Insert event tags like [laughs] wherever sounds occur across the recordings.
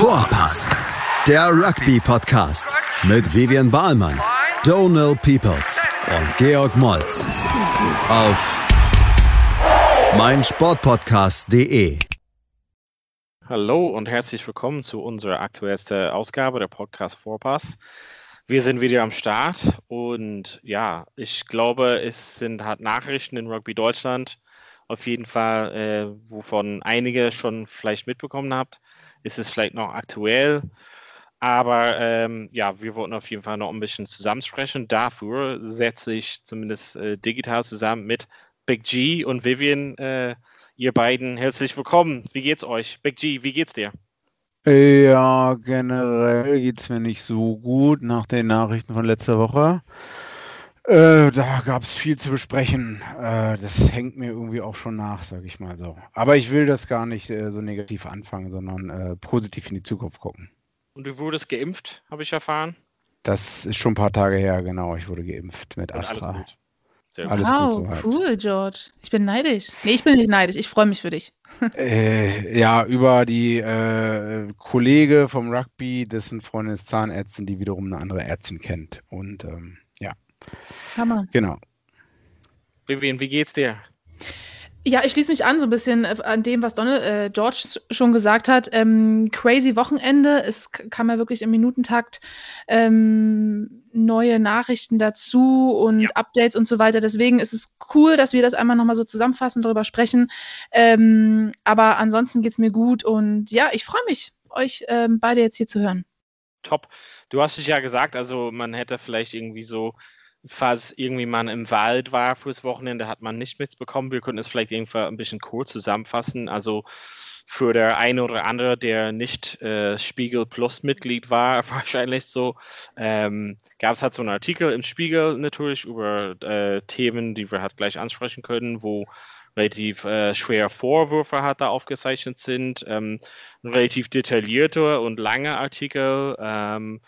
Vorpass, der Rugby-Podcast mit Vivian Bahlmann, Donal Peoples und Georg Moltz auf meinsportpodcast.de. Hallo und herzlich willkommen zu unserer aktuellsten Ausgabe der Podcast Vorpass. Wir sind wieder am Start und ja, ich glaube, es sind halt Nachrichten in Rugby Deutschland auf jeden Fall, äh, wovon einige schon vielleicht mitbekommen habt. Ist es vielleicht noch aktuell? Aber ähm, ja, wir wollten auf jeden Fall noch ein bisschen zusammensprechen. Dafür setze ich zumindest äh, digital zusammen mit Big G und Vivian. Äh, ihr beiden herzlich willkommen. Wie geht's euch? Big G, wie geht's dir? Ja, generell geht es mir nicht so gut nach den Nachrichten von letzter Woche. Äh, da gab es viel zu besprechen. Äh, das hängt mir irgendwie auch schon nach, sage ich mal so. Aber ich will das gar nicht äh, so negativ anfangen, sondern äh, positiv in die Zukunft gucken. Und du wurdest geimpft, habe ich erfahren. Das ist schon ein paar Tage her, genau. Ich wurde geimpft mit Und Astra. alles gut. Sehr Alles wow, gut soweit. cool, George. Ich bin neidisch. Nee, ich bin nicht neidisch. Ich freue mich für dich. [laughs] Äh, ja, über die äh, Kollege vom Rugby, dessen Freundin ist Zahnärztin, die wiederum eine andere Ärztin kennt. Und ähm, Hammer. genau. Vivian, wie geht's dir? Ja, ich schließe mich an so ein bisschen äh, an dem, was Donald, äh, George schon gesagt hat. Ähm, crazy Wochenende. Es kam ja wirklich im Minutentakt ähm, neue Nachrichten dazu und Ja. Updates und so weiter. Deswegen ist es cool, dass wir das einmal nochmal so zusammenfassen, darüber sprechen. Ähm, aber ansonsten geht's mir gut und ja, ich freue mich, euch ähm, beide jetzt hier zu hören. Top. Du hast es ja gesagt, also man hätte vielleicht irgendwie so, falls irgendwie man im Wald war fürs Wochenende, hat man nicht mitbekommen. Wir könnten es vielleicht irgendwie ein bisschen kurz zusammenfassen. Also für der eine oder andere, der nicht äh, Spiegel Plus Mitglied war, [laughs] wahrscheinlich so, ähm, gab es halt so einen Artikel im Spiegel natürlich über äh, Themen, die wir halt gleich ansprechen können, wo relativ äh, schwere Vorwürfe halt da aufgezeichnet sind, ähm, ein relativ detaillierter und langer Artikel, ähm,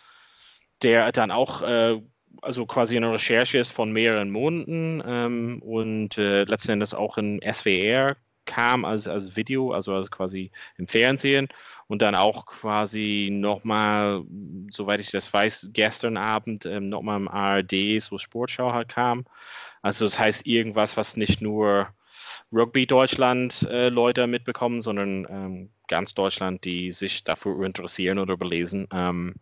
der dann auch äh, also quasi eine Recherche ist von mehreren Monaten ähm, und äh, letzten Endes auch in SWR kam als, als Video, also als quasi im Fernsehen und dann auch quasi nochmal, soweit ich das weiß, gestern Abend ähm, nochmal im ARD, so Sportschau halt kam. Also das heißt irgendwas, was nicht nur Rugby Deutschland äh, Leute mitbekommen, sondern ähm, ganz Deutschland, die sich dafür interessieren oder belesen. Ähm,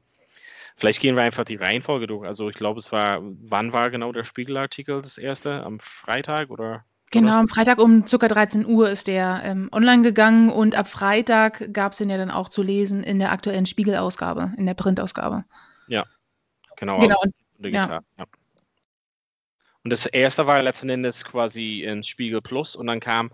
vielleicht gehen wir einfach die Reihenfolge durch. Also ich glaube, es war, wann war genau der Spiegelartikel das erste? Am Freitag oder? Genau, am Freitag um ca. 13 Uhr ist der ähm, online gegangen und ab Freitag gab es den ja dann auch zu lesen in der aktuellen Spiegelausgabe, in der Printausgabe. Genau, Genau, aus- und- digital. Ja. Und das erste war letzten Endes quasi in Spiegel Plus und dann kam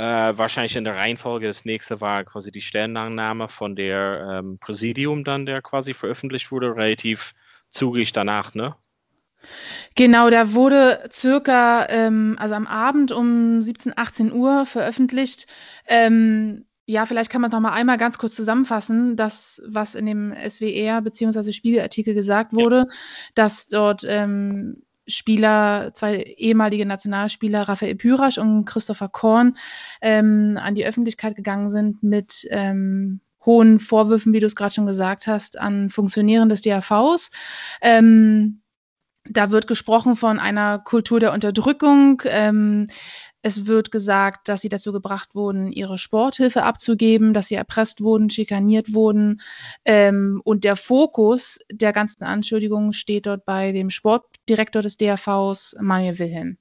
äh, wahrscheinlich in der Reihenfolge, das nächste war quasi die Stellungnahme von der ähm, Präsidium dann, der quasi veröffentlicht wurde, relativ zugig danach, ne? Genau, da wurde circa, ähm, also am Abend um 17, 18 Uhr veröffentlicht. Ähm, ja, vielleicht kann man noch mal einmal ganz kurz zusammenfassen, das, was in dem SWR bzw. Spiegelartikel gesagt wurde, dass dort ähm, Spieler, zwei ehemalige Nationalspieler, Raphael Pyrasch und Christopher Korn, ähm, an die Öffentlichkeit gegangen sind mit ähm, hohen Vorwürfen, wie du es gerade schon gesagt hast, an Funktionären des DAVs. Ähm, da wird gesprochen von einer Kultur der Unterdrückung. Ähm, es wird gesagt, dass sie dazu gebracht wurden, ihre Sporthilfe abzugeben, dass sie erpresst wurden, schikaniert wurden. Ähm, und der Fokus der ganzen Anschuldigungen steht dort bei dem Sportdirektor des DRVs, Manuel Wilhelm.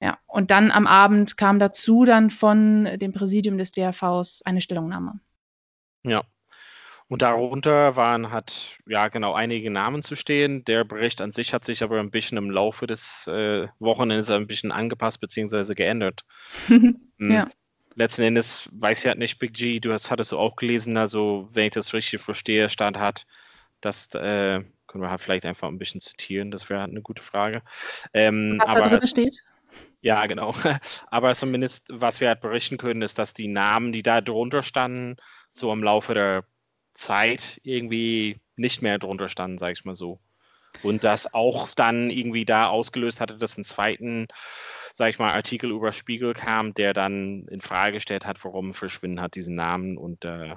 Ja, und dann am Abend kam dazu dann von dem Präsidium des DRVs eine Stellungnahme. Ja. Und darunter waren hat ja genau einige Namen zu stehen. Der Bericht an sich hat sich aber ein bisschen im Laufe des äh, Wochenendes ein bisschen angepasst bzw. geändert. [laughs] Hm, Ja. Letzten Endes weiß ich halt nicht, Big G, du hast, hattest du auch gelesen, also wenn ich das richtig verstehe, stand hat, das äh, können wir halt vielleicht einfach ein bisschen zitieren, das wäre halt eine gute Frage. Ähm, Was da aber drin steht? ja, genau. [laughs] Aber zumindest, was wir halt berichten können, ist, dass die Namen, die da drunter standen, so im Laufe der Zeit irgendwie nicht mehr drunter standen, sag ich mal so. Und das auch dann irgendwie da ausgelöst hatte, dass ein zweiten, sag ich mal, Artikel über Spiegel kam, der dann in Frage gestellt hat, warum verschwinden hat diese Namen und äh,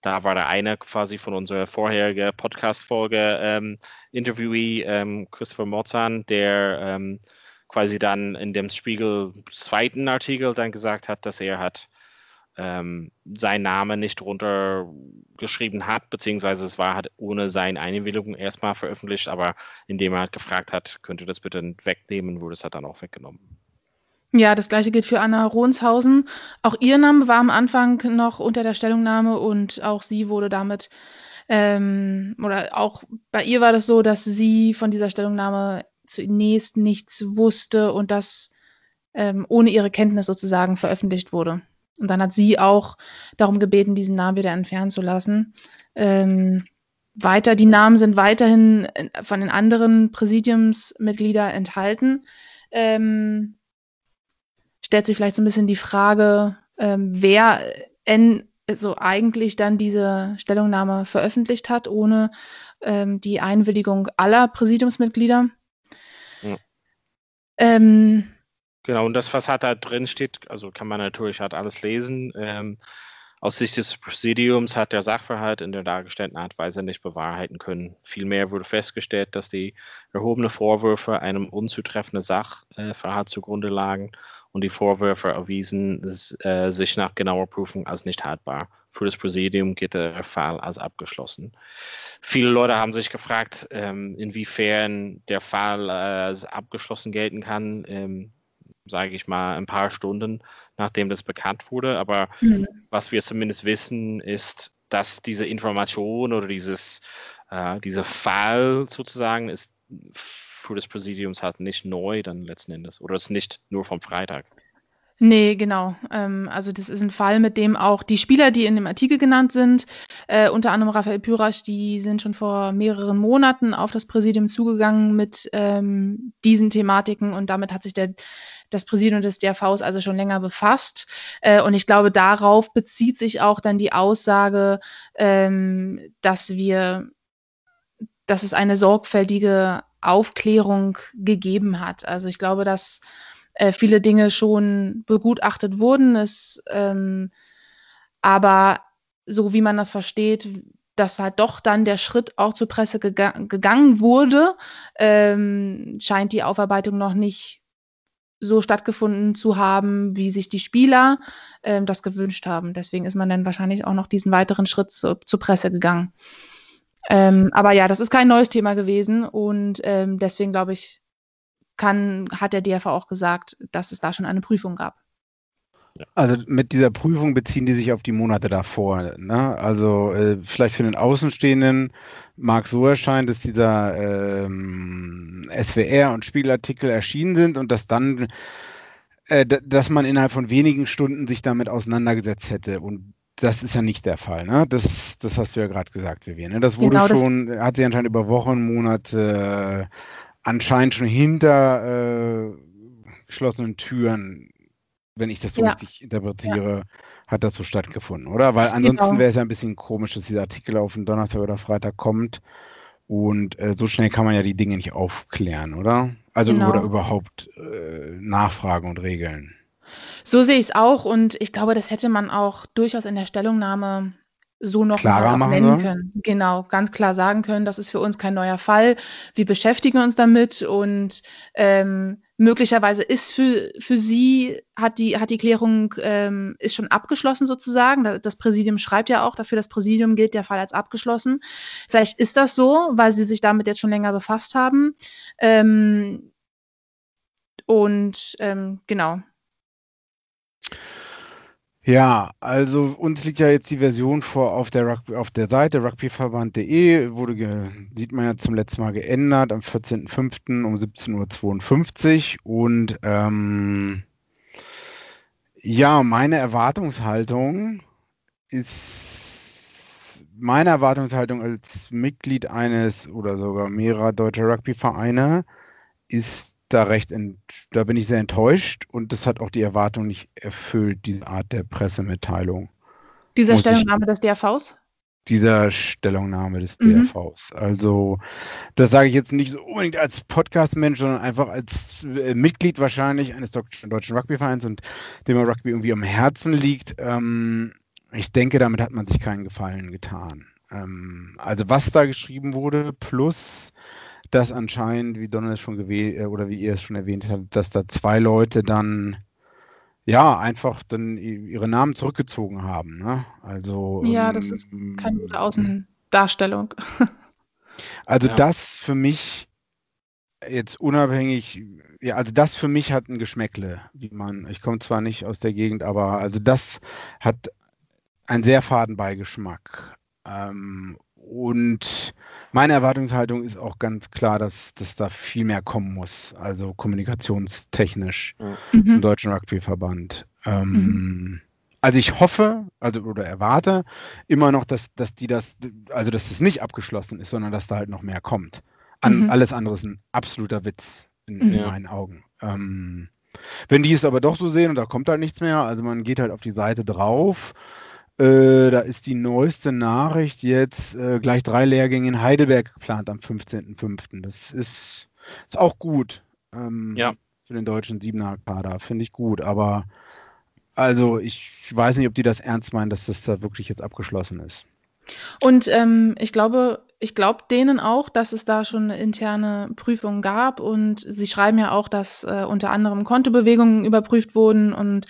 da war der eine quasi von unserer vorherigen Podcast-Folge ähm, Interviewee, ähm, Christopher Mozan, der ähm, quasi dann in dem Spiegel zweiten Artikel dann gesagt hat, dass er hat ähm, seinen Namen nicht runtergeschrieben hat, beziehungsweise es war halt ohne seine Einwilligung erstmal veröffentlicht, aber indem er halt gefragt hat, könnte das bitte wegnehmen, wurde es halt dann auch weggenommen. Ja, das gleiche gilt für Anna Rohnshausen. Auch ihr Name war am Anfang noch unter der Stellungnahme und auch sie wurde damit, ähm, oder auch bei ihr war das so, dass sie von dieser Stellungnahme zunächst nichts wusste und das ähm, ohne ihre Kenntnis sozusagen veröffentlicht wurde. Und dann hat sie auch darum gebeten, diesen Namen wieder entfernen zu lassen. Ähm, weiter, die Namen sind weiterhin äh, von den anderen Präsidiumsmitgliedern enthalten. Ähm, stellt sich vielleicht so ein bisschen die Frage, ähm, wer en, so eigentlich dann diese Stellungnahme veröffentlicht hat, ohne ähm, die Einwilligung aller Präsidiumsmitglieder. Ja. Ähm, Genau, und das, was halt da drin steht, also kann man natürlich halt alles lesen. Ähm, aus Sicht des Präsidiums hat der Sachverhalt in der dargestellten Art Weise nicht bewahrheiten können. Vielmehr wurde festgestellt, dass die erhobenen Vorwürfe einem unzutreffenden Sachverhalt zugrunde lagen und die Vorwürfe erwiesen äh, sich nach genauer Prüfung als nicht haltbar. Für das Präsidium geht der Fall als abgeschlossen. Viele Leute haben sich gefragt, ähm, inwiefern der Fall äh, als abgeschlossen gelten kann. Ähm, sage ich mal, ein paar Stunden, nachdem das bekannt wurde. Aber mhm. was wir zumindest wissen, ist, dass diese Information oder dieses, äh, dieser Fall sozusagen ist für das Präsidium halt nicht neu dann letzten Endes oder ist nicht nur vom Freitag. Nee, genau. Ähm, also das ist ein Fall, mit dem auch die Spieler, die in dem Artikel genannt sind, äh, unter anderem Raphael Pyrasch, die sind schon vor mehreren Monaten auf das Präsidium zugegangen mit ähm, diesen Thematiken und damit hat sich der das Präsidium des DRVs also schon länger befasst. Äh, und ich glaube, darauf bezieht sich auch dann die Aussage, ähm, dass wir, dass es eine sorgfältige Aufklärung gegeben hat. Also ich glaube, dass äh, viele Dinge schon begutachtet wurden, es, ähm, aber so wie man das versteht, dass halt doch dann der Schritt auch zur Presse gega gegangen wurde, ähm, scheint die Aufarbeitung noch nicht so stattgefunden zu haben, wie sich die Spieler ähm, das gewünscht haben. Deswegen ist man dann wahrscheinlich auch noch diesen weiteren Schritt zu, zur Presse gegangen. Ähm, aber ja, das ist kein neues Thema gewesen und ähm, deswegen glaube ich, kann, hat der DRV auch gesagt, dass es da schon eine Prüfung gab. Also mit dieser Prüfung beziehen die sich auf die Monate davor. Ne? Also äh, vielleicht für den Außenstehenden mag so erscheinen, dass dieser ähm, SWR und Spiegelartikel erschienen sind und dass dann, äh, dass man innerhalb von wenigen Stunden sich damit auseinandergesetzt hätte. Und das ist ja nicht der Fall. Ne? Das, das hast du ja gerade gesagt, Vivian. Ne? Das wurde genau, schon, das hat sich anscheinend über Wochen, Monate äh, anscheinend schon hinter äh, geschlossenen Türen wenn ich das so ja. richtig interpretiere, ja. hat das so stattgefunden, oder? Weil ansonsten genau. wäre es ja ein bisschen komisch, dass dieser Artikel auf den Donnerstag oder Freitag kommt. Und äh, so schnell kann man ja die Dinge nicht aufklären, oder? Also genau. oder überhaupt äh, nachfragen und regeln. So sehe ich es auch und ich glaube, das hätte man auch durchaus in der Stellungnahme so noch Klarer mal nennen können. Genau, ganz klar sagen können, das ist für uns kein neuer Fall. Wir beschäftigen uns damit und ähm, möglicherweise ist für, für sie, hat die, hat die Klärung, ähm, ist schon abgeschlossen sozusagen. Das Präsidium schreibt ja auch, dafür das Präsidium gilt der Fall als abgeschlossen. Vielleicht ist das so, weil sie sich damit jetzt schon länger befasst haben. Ähm, und ähm, genau, ja, also uns liegt ja jetzt die Version vor auf der, Rugby, auf der Seite rugbyverband.de, wurde, sieht man ja zum letzten Mal geändert am 14.05. um 17.52 Uhr und ähm, ja, meine Erwartungshaltung ist, meine Erwartungshaltung als Mitglied eines oder sogar mehrerer deutscher Rugbyvereine ist da recht, da bin ich sehr enttäuscht und das hat auch die Erwartung nicht erfüllt, diese Art der Pressemitteilung. Dieser Muss Stellungnahme des DRVs? Dieser Stellungnahme des mhm. DRVs. Also, das sage ich jetzt nicht so unbedingt als Podcast-Mensch, sondern einfach als äh, Mitglied wahrscheinlich eines deutschen Rugbyvereins und dem Rugby irgendwie am Herzen liegt. Ähm, ich denke, damit hat man sich keinen Gefallen getan. Ähm, also was da geschrieben wurde, plus dass anscheinend, wie Donald es schon gewählt, äh, oder wie ihr es schon erwähnt habt, dass da zwei Leute dann ja einfach dann ihre Namen zurückgezogen haben. Ne? Also ja, das ist ähm, keine gute Außendarstellung. [laughs] Also ja. das für mich jetzt unabhängig, ja, also das für mich hat ein Geschmäckle, wie man, ich komme zwar nicht aus der Gegend, aber also das hat einen sehr faden Beigeschmack. Ähm, und meine Erwartungshaltung ist auch ganz klar, dass, dass da viel mehr kommen muss, also kommunikationstechnisch mhm. im Deutschen Rugbyverband. Ähm, mhm. Also ich hoffe, also oder erwarte immer noch, dass, dass die das, also dass das nicht abgeschlossen ist, sondern dass da halt noch mehr kommt. An, mhm. Alles andere ist ein absoluter Witz in, in meinen Augen. Ähm, wenn die es aber doch so sehen und da kommt halt nichts mehr, also man geht halt auf die Seite drauf, äh, da ist die neueste Nachricht jetzt äh, gleich drei Lehrgänge in Heidelberg geplant am 15.05. Das ist, ist auch gut ähm, ja. für den deutschen Siebener-Kader, finde ich gut, aber also ich weiß nicht, ob die das ernst meinen, dass das da wirklich jetzt abgeschlossen ist. Und ähm, ich glaube, ich glaube denen auch, dass es da schon eine interne Prüfung gab und sie schreiben ja auch, dass äh, unter anderem Kontobewegungen überprüft wurden und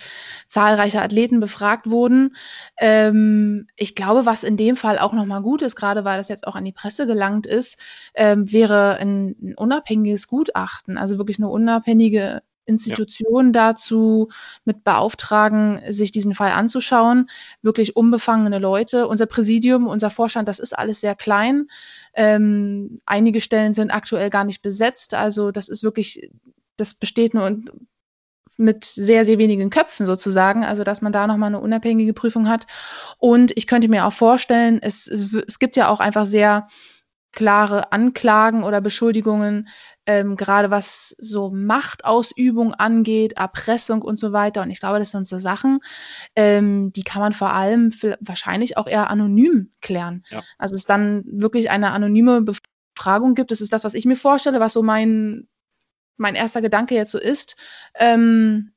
zahlreiche Athleten befragt wurden. Ähm, ich glaube, was in dem Fall auch nochmal gut ist, gerade weil das jetzt auch an die Presse gelangt ist, ähm, wäre ein, ein unabhängiges Gutachten, also wirklich eine unabhängige Institutionen ja. dazu mit beauftragen, sich diesen Fall anzuschauen. Wirklich unbefangene Leute. Unser Präsidium, unser Vorstand, das ist alles sehr klein. Ähm, einige Stellen sind aktuell gar nicht besetzt. Also das ist wirklich, das besteht nur mit sehr, sehr wenigen Köpfen sozusagen, also dass man da nochmal eine unabhängige Prüfung hat. Und ich könnte mir auch vorstellen, es, es, es gibt ja auch einfach sehr klare Anklagen oder Beschuldigungen, ähm, gerade was so Machtausübung angeht, Erpressung und so weiter. Und ich glaube, das sind so Sachen, ähm, die kann man vor allem wahrscheinlich auch eher anonym klären. Ja. Also es dann wirklich eine anonyme Befragung gibt. Das ist das, was ich mir vorstelle, was so mein, mein erster Gedanke jetzt so ist. Ähm,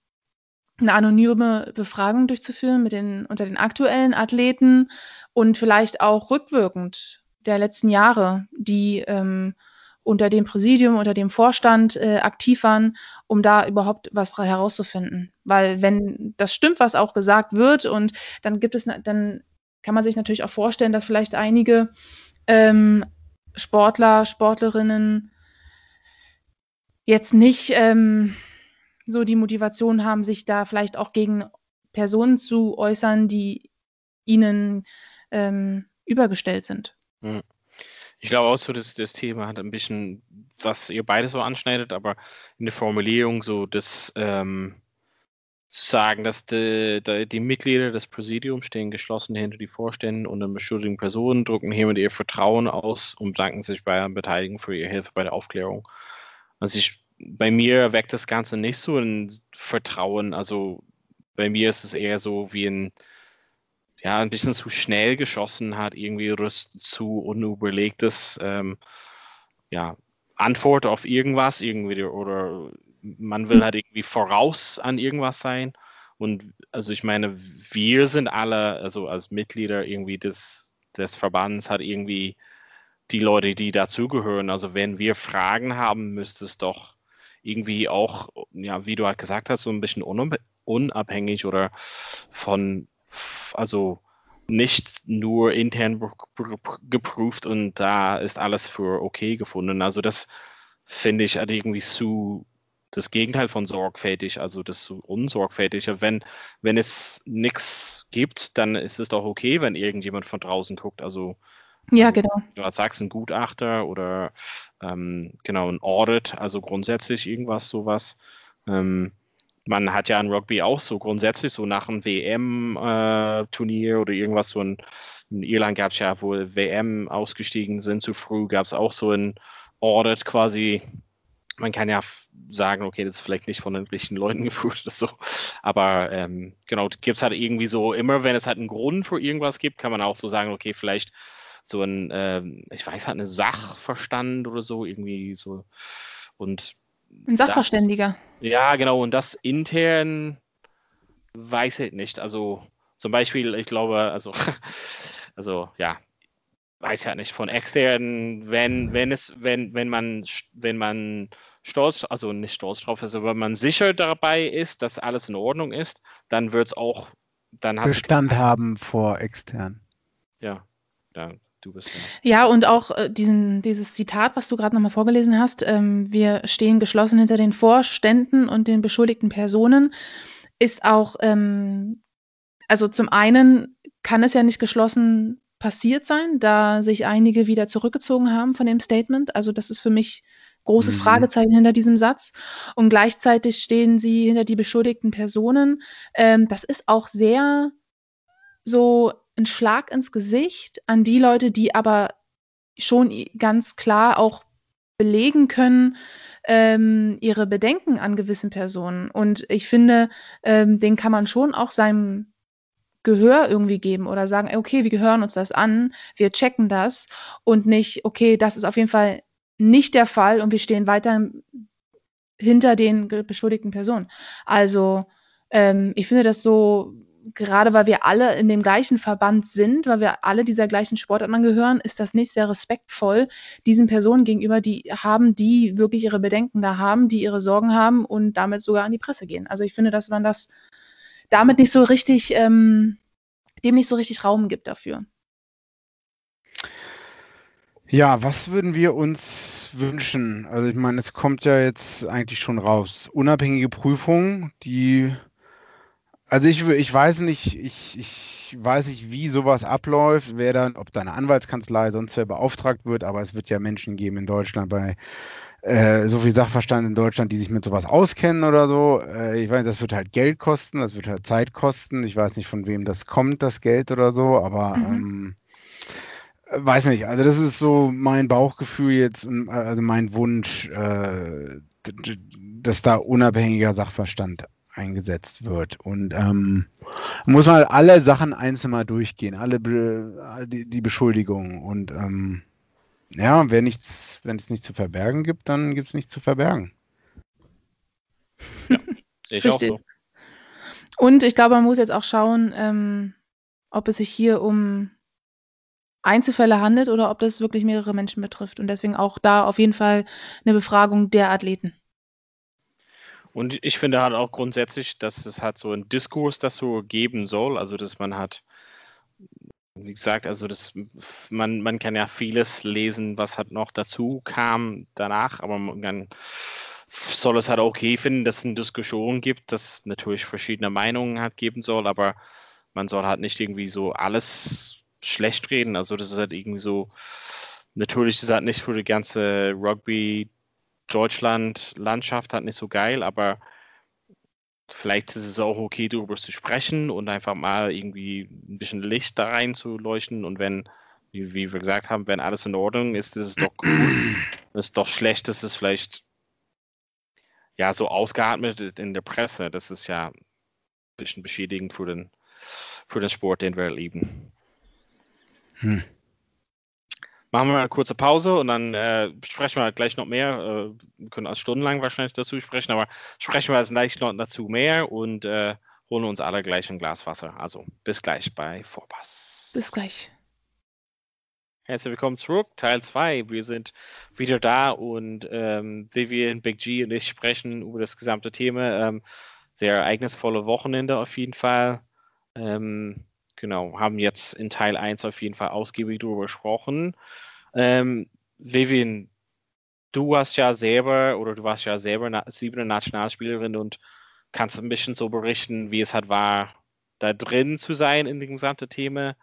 eine anonyme Befragung durchzuführen mit den, unter den aktuellen Athleten und vielleicht auch rückwirkend der letzten Jahre, die ähm, unter dem Präsidium, unter dem Vorstand äh, aktiv waren, um da überhaupt was herauszufinden. Weil wenn das stimmt, was auch gesagt wird, und dann gibt es, dann kann man sich natürlich auch vorstellen, dass vielleicht einige ähm, Sportler, Sportlerinnen jetzt nicht ähm, so die Motivation haben, sich da vielleicht auch gegen Personen zu äußern, die ihnen ähm, übergestellt sind. Mhm. Ich glaube auch so, dass das Thema hat ein bisschen, was ihr beide so anschneidet, aber in der Formulierung so das ähm, zu sagen, dass die, die, die, Mitglieder des Präsidiums stehen geschlossen hinter die Vorstände und den beschuldigten Personen, drücken hiermit ihr Vertrauen aus und danken sich bei Beteiligung für ihre Hilfe bei der Aufklärung. Also ich, bei mir weckt das Ganze nicht so ein Vertrauen. Also bei mir ist es eher so wie ein ja, ein bisschen zu schnell geschossen hat, irgendwie das zu unüberlegtes ähm, ja, Antwort auf irgendwas, irgendwie, oder man will halt irgendwie voraus an irgendwas sein. Und also ich meine, wir sind alle, also als Mitglieder irgendwie des, des Verbands, hat irgendwie die Leute, die dazugehören. Also wenn wir Fragen haben, müsste es doch irgendwie auch, ja, wie du halt gesagt hast, so ein bisschen unabhängig oder von also nicht nur intern geprüft und da ist alles für okay gefunden. Also das finde ich halt irgendwie zu das Gegenteil von sorgfältig, also das zu unsorgfältig. Wenn, wenn es nichts gibt, dann ist es doch okay, wenn irgendjemand von draußen guckt. Also, ja, also, genau. Du sagst ein Gutachter oder ähm, genau ein Audit, also grundsätzlich irgendwas sowas. Ähm, man hat ja in Rugby auch so grundsätzlich so nach einem WM-Turnier äh, oder irgendwas so ein, in Irland gab es ja, wo WM ausgestiegen sind zu früh, gab es auch so ein Audit quasi. Man kann ja sagen, okay, das ist vielleicht nicht von den richtigen Leuten [laughs] geführt oder so, aber ähm, genau, gibt es halt irgendwie so, immer wenn es halt einen Grund für irgendwas gibt, kann man auch so sagen, okay, vielleicht so ein, äh, ich weiß halt, eine Sachverstand oder so, irgendwie so. Und ein Sachverständiger. Das, ja, genau. Und das intern weiß ich nicht. Also zum Beispiel, ich glaube, also, [laughs] also ja, weiß ja nicht, von externen, wenn, wenn es, wenn, wenn man, wenn man stolz, also nicht stolz drauf ist, aber wenn man sicher dabei ist, dass alles in Ordnung ist, dann wird es auch, dann Bestand haben vor extern. Ja, ja, du bist ja. Ja, und auch äh, diesen, dieses Zitat, was du gerade nochmal vorgelesen hast, ähm, wir stehen geschlossen hinter den Vorständen und den beschuldigten Personen, ist auch, ähm, also zum einen kann es ja nicht geschlossen passiert sein, da sich einige wieder zurückgezogen haben von dem Statement. Also das ist für mich großes mhm. Fragezeichen hinter diesem Satz. Und gleichzeitig stehen sie hinter die beschuldigten Personen. Ähm, das ist auch sehr so ein Schlag ins Gesicht an die Leute, die aber schon ganz klar auch belegen können, ähm, ihre Bedenken an gewissen Personen. Und ich finde, ähm, den kann man schon auch seinem Gehör irgendwie geben oder sagen, okay, wir gehören uns das an, wir checken das und nicht, okay, das ist auf jeden Fall nicht der Fall und wir stehen weiter hinter den beschuldigten Personen. Also ähm, ich finde das so gerade weil wir alle in dem gleichen Verband sind, weil wir alle dieser gleichen Sportart angehören, ist das nicht sehr respektvoll diesen Personen gegenüber, die haben, die wirklich ihre Bedenken da haben, die ihre Sorgen haben und damit sogar an die Presse gehen. Also ich finde, dass man das damit nicht so richtig, ähm, dem nicht so richtig Raum gibt dafür. Ja, was würden wir uns wünschen? Also ich meine, es kommt ja jetzt eigentlich schon raus. Unabhängige Prüfung, die also ich, ich weiß nicht, ich, ich weiß nicht, wie sowas abläuft, wer dann, ob da eine Anwaltskanzlei sonst wer beauftragt wird, aber es wird ja Menschen geben in Deutschland bei äh, so viel Sachverstand in Deutschland, die sich mit sowas auskennen oder so. Äh, ich weiß, das wird halt Geld kosten, das wird halt Zeit kosten. Ich weiß nicht, von wem das kommt, das Geld oder so, aber mhm. ähm, weiß nicht. Also das ist so mein Bauchgefühl jetzt, also mein Wunsch, äh, dass da unabhängiger Sachverstand eingesetzt wird. Und ähm, muss man halt alle Sachen einzeln mal durchgehen, alle Be die, die Beschuldigungen. Und ähm, ja, wenn nichts, wenn es nichts zu verbergen gibt, dann gibt es nichts zu verbergen. Ja, sehe ich Richtig. auch so. Und ich glaube, man muss jetzt auch schauen, ähm, ob es sich hier um Einzelfälle handelt oder ob das wirklich mehrere Menschen betrifft. Und deswegen auch da auf jeden Fall eine Befragung der Athleten. Und ich finde halt auch grundsätzlich, dass es halt so ein Diskurs das so geben soll, also dass man hat, wie gesagt, also das, man, man kann ja vieles lesen, was halt noch dazu kam danach, aber man soll es halt okay finden, dass es eine Diskussion gibt, dass es natürlich verschiedene Meinungen hat geben soll, aber man soll halt nicht irgendwie so alles schlecht reden. Also das ist halt irgendwie so, natürlich ist halt nicht für die ganze Rugby Deutschland Landschaft halt nicht so geil, aber vielleicht ist es auch okay, darüber zu sprechen und einfach mal irgendwie ein bisschen Licht da reinzuleuchten und wenn, wie, wie wir gesagt haben, wenn alles in Ordnung ist, ist es doch gut. es [clears throat] ist doch schlecht, dass es vielleicht ja so ausgeatmet in der Presse. Das ist ja ein bisschen beschädigend für den, für den Sport, den wir lieben. Hm. Machen wir mal eine kurze Pause und dann äh, sprechen wir gleich noch mehr. Äh, wir können auch stundenlang wahrscheinlich dazu sprechen, aber sprechen wir gleich noch dazu mehr und äh, holen uns alle gleich ein Glas Wasser. Also bis gleich bei Vorpass. Bis gleich. Herzlich willkommen zurück, Teil 2. Wir sind wieder da und ähm, Vivian, Big G und ich sprechen über das gesamte Thema. Ähm, sehr ereignisvolle Wochenende auf jeden Fall. Ähm, genau, haben jetzt in Teil 1 auf jeden Fall ausgiebig darüber gesprochen. Ähm, Vivian, du hast ja selber oder du warst ja selber na siebene Nationalspielerin und kannst ein bisschen so berichten, wie es halt war, da drin zu sein in dem gesamten Thema.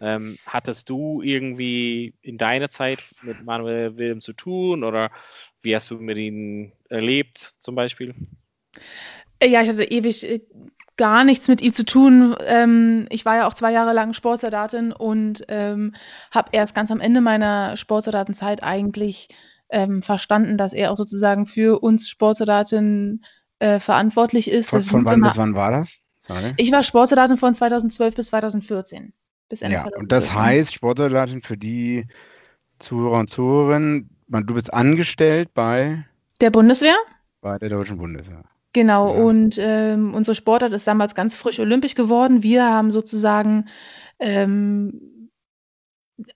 Ähm, hattest du irgendwie in deiner Zeit mit Manuel Wilhelm zu tun oder wie hast du mit ihm erlebt zum Beispiel? Ja, ich hatte ewig äh, gar nichts mit ihm zu tun. Ähm, ich war ja auch zwei Jahre lang Sportsoldatin und ähm, habe erst ganz am Ende meiner Sportsoldatenzeit eigentlich ähm, verstanden, dass er auch sozusagen für uns Sportsoldaten äh, verantwortlich ist. Von, von wann bis wann war das? Sorry. Ich war Sportsoldatin von 2012 bis 2014. Bis Ende ja, 2014. und das heißt, Sportsoldatin für die Zuhörer und Zuhörerinnen, du bist angestellt bei der Bundeswehr? Bei der Deutschen Bundeswehr. Genau, ja. und ähm, unsere Sportart ist damals ganz frisch olympisch geworden. Wir haben sozusagen ähm,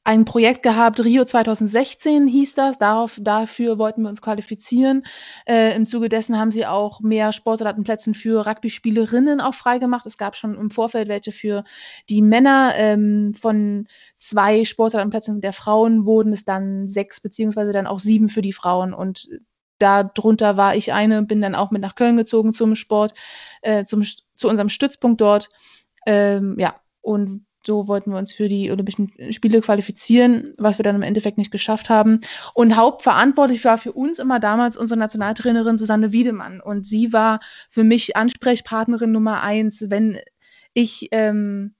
ein Projekt gehabt, Rio 2016 hieß das, darauf, dafür wollten wir uns qualifizieren. Äh, Im Zuge dessen haben sie auch mehr Sportsoldatenplätze für Rugby-Spielerinnen auch freigemacht. Es gab schon im Vorfeld welche für die Männer. Ähm, von zwei Sportsoldatenplätzen der Frauen wurden es dann sechs, beziehungsweise dann auch sieben für die Frauen. Und darunter war ich eine, bin dann auch mit nach Köln gezogen zum Sport, äh, zum, zu unserem Stützpunkt dort. Ähm, ja, und so wollten wir uns für die Olympischen Spiele qualifizieren, was wir dann im Endeffekt nicht geschafft haben. Und hauptverantwortlich war für uns immer damals unsere Nationaltrainerin Susanne Wiedemann. Und sie war für mich Ansprechpartnerin Nummer eins, wenn ich ähm,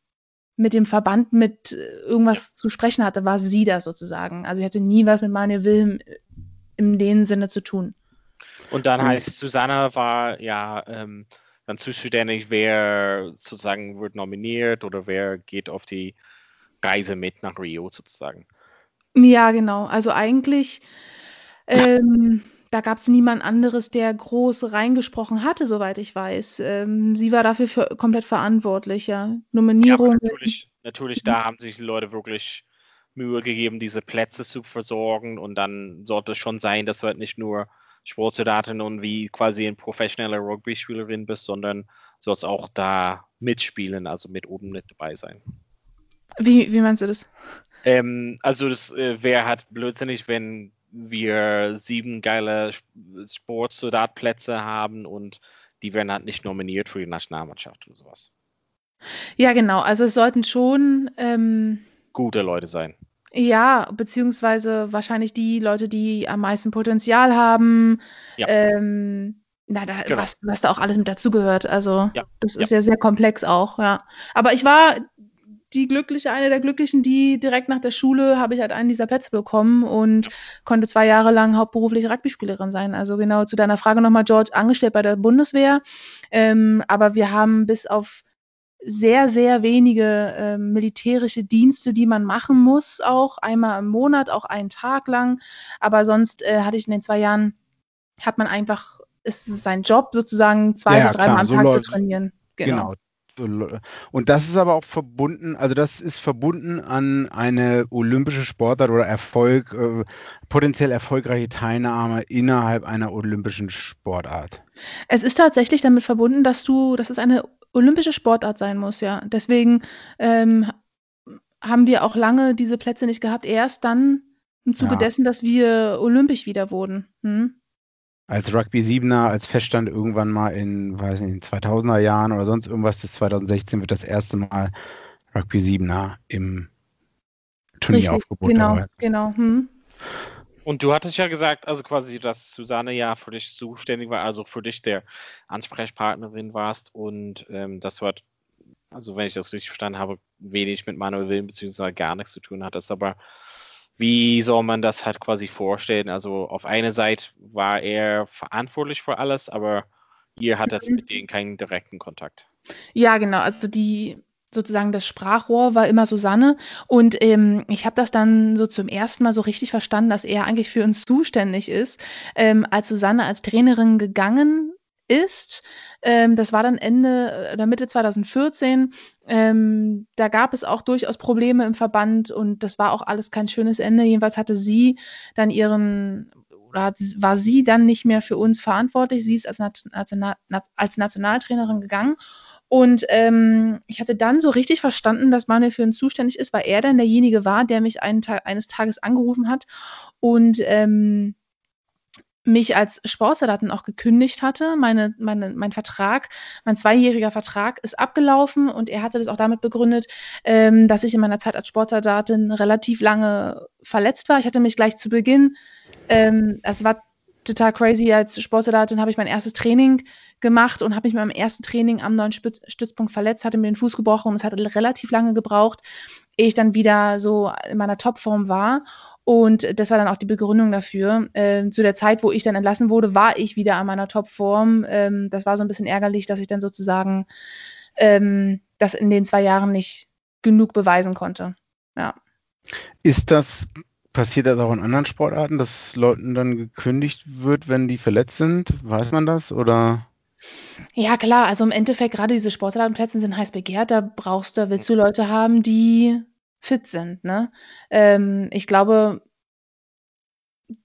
mit dem Verband mit irgendwas ja. zu sprechen hatte, war sie das sozusagen. Also ich hatte nie was mit Manuel Wilhelm in dem Sinne zu tun. Und dann heißt Susanne war ja ähm, dann zuständig, wer sozusagen wird nominiert oder wer geht auf die Reise mit nach Rio sozusagen. Ja, genau. Also eigentlich, ähm, da gab es niemand anderes, der groß reingesprochen hatte, soweit ich weiß. Ähm, sie war dafür für, komplett verantwortlich, ja. Nominierung. Ja, natürlich, natürlich, da haben sich die Leute wirklich Mühe gegeben, diese Plätze zu versorgen und dann sollte es schon sein, dass du halt nicht nur Sportsoldatin und wie quasi ein professioneller Rugby-Spielerin bist, sondern sollst auch da mitspielen, also mit oben mit dabei sein. Wie, wie meinst du das? Ähm, also das äh, wäre halt blödsinnig, wenn wir sieben geile Sportsoldatplätze haben und die werden halt nicht nominiert für die Nationalmannschaft oder sowas. Ja, genau. Also es sollten schon ähm, gute Leute sein. Ja, beziehungsweise wahrscheinlich die Leute, die am meisten Potenzial haben. Ja. Ähm, na, da, genau. was, was da auch alles mit dazugehört. Also, ja. das ist ja. ja sehr komplex auch, ja. Aber ich war die glückliche, eine der Glücklichen, die direkt nach der Schule habe ich halt einen dieser Plätze bekommen und ja. konnte zwei Jahre lang hauptberuflich Rugby-Spielerin sein. Also genau zu deiner Frage nochmal, George, angestellt bei der Bundeswehr. Ähm, aber wir haben bis auf sehr, sehr wenige äh, militärische Dienste, die man machen muss, auch einmal im Monat, auch einen Tag lang. Aber sonst äh, hatte ich in den zwei Jahren, hat man einfach, ist es sein Job sozusagen, zwei ja, bis dreimal am so Tag Leute, zu trainieren. Genau. genau. Und das ist aber auch verbunden, also das ist verbunden an eine olympische Sportart oder Erfolg, äh, potenziell erfolgreiche Teilnahme innerhalb einer olympischen Sportart. Es ist tatsächlich damit verbunden, dass du, dass es eine olympische Sportart sein muss, ja. Deswegen ähm, haben wir auch lange diese Plätze nicht gehabt. Erst dann im Zuge ja. dessen, dass wir olympisch wieder wurden. Hm? Als Rugby 7er, als Feststand irgendwann mal in, weiß nicht, in 2000er Jahren oder sonst irgendwas, das 2016 wird das erste Mal Rugby 7er im Turnieraufgebot. Genau, dabei. genau. Hm. Und du hattest ja gesagt, also quasi, dass Susanne ja für dich zuständig war, also für dich der Ansprechpartnerin warst und ähm, das hat, also wenn ich das richtig verstanden habe, wenig mit Manuel Willen beziehungsweise gar nichts zu tun hattest. Aber wie soll man das halt quasi vorstellen? Also auf einer Seite war er verantwortlich für alles, aber ihr hattet mhm. mit denen keinen direkten Kontakt. Ja, genau. Also die sozusagen das Sprachrohr war immer Susanne. Und ähm, ich habe das dann so zum ersten Mal so richtig verstanden, dass er eigentlich für uns zuständig ist, ähm, als Susanne als Trainerin gegangen ist. Ähm, das war dann Ende oder Mitte 2014. Ähm, da gab es auch durchaus Probleme im Verband und das war auch alles kein schönes Ende. Jedenfalls hatte sie dann ihren oder war sie dann nicht mehr für uns verantwortlich. Sie ist als, National, als Nationaltrainerin gegangen und ähm, ich hatte dann so richtig verstanden, dass Manuel für uns zuständig ist, weil er dann derjenige war, der mich Tag, eines Tages angerufen hat und ähm, mich als Sportsoldatin auch gekündigt hatte. Meine, meine, mein Vertrag, mein zweijähriger Vertrag ist abgelaufen und er hatte das auch damit begründet, ähm, dass ich in meiner Zeit als Sportsoldatin relativ lange verletzt war. Ich hatte mich gleich zu Beginn, ähm, es war total crazy, als Sportsoldatin habe ich mein erstes Training gemacht und habe mich beim ersten Training am neuen Stützpunkt verletzt, hatte mir den Fuß gebrochen und es hat relativ lange gebraucht, ehe ich dann wieder so in meiner Topform war. Und das war dann auch die Begründung dafür. Ähm, zu der Zeit, wo ich dann entlassen wurde, war ich wieder an meiner Topform. Ähm, das war so ein bisschen ärgerlich, dass ich dann sozusagen ähm, das in den zwei Jahren nicht genug beweisen konnte. Ja. Ist das Passiert das auch in anderen Sportarten, dass Leuten dann gekündigt wird, wenn die verletzt sind? Weiß man das? Oder? Ja, klar, also im Endeffekt, gerade diese Sportladenplätze sind heiß begehrt, da brauchst du, willst du Leute haben, die fit sind, ne? Ähm, ich glaube,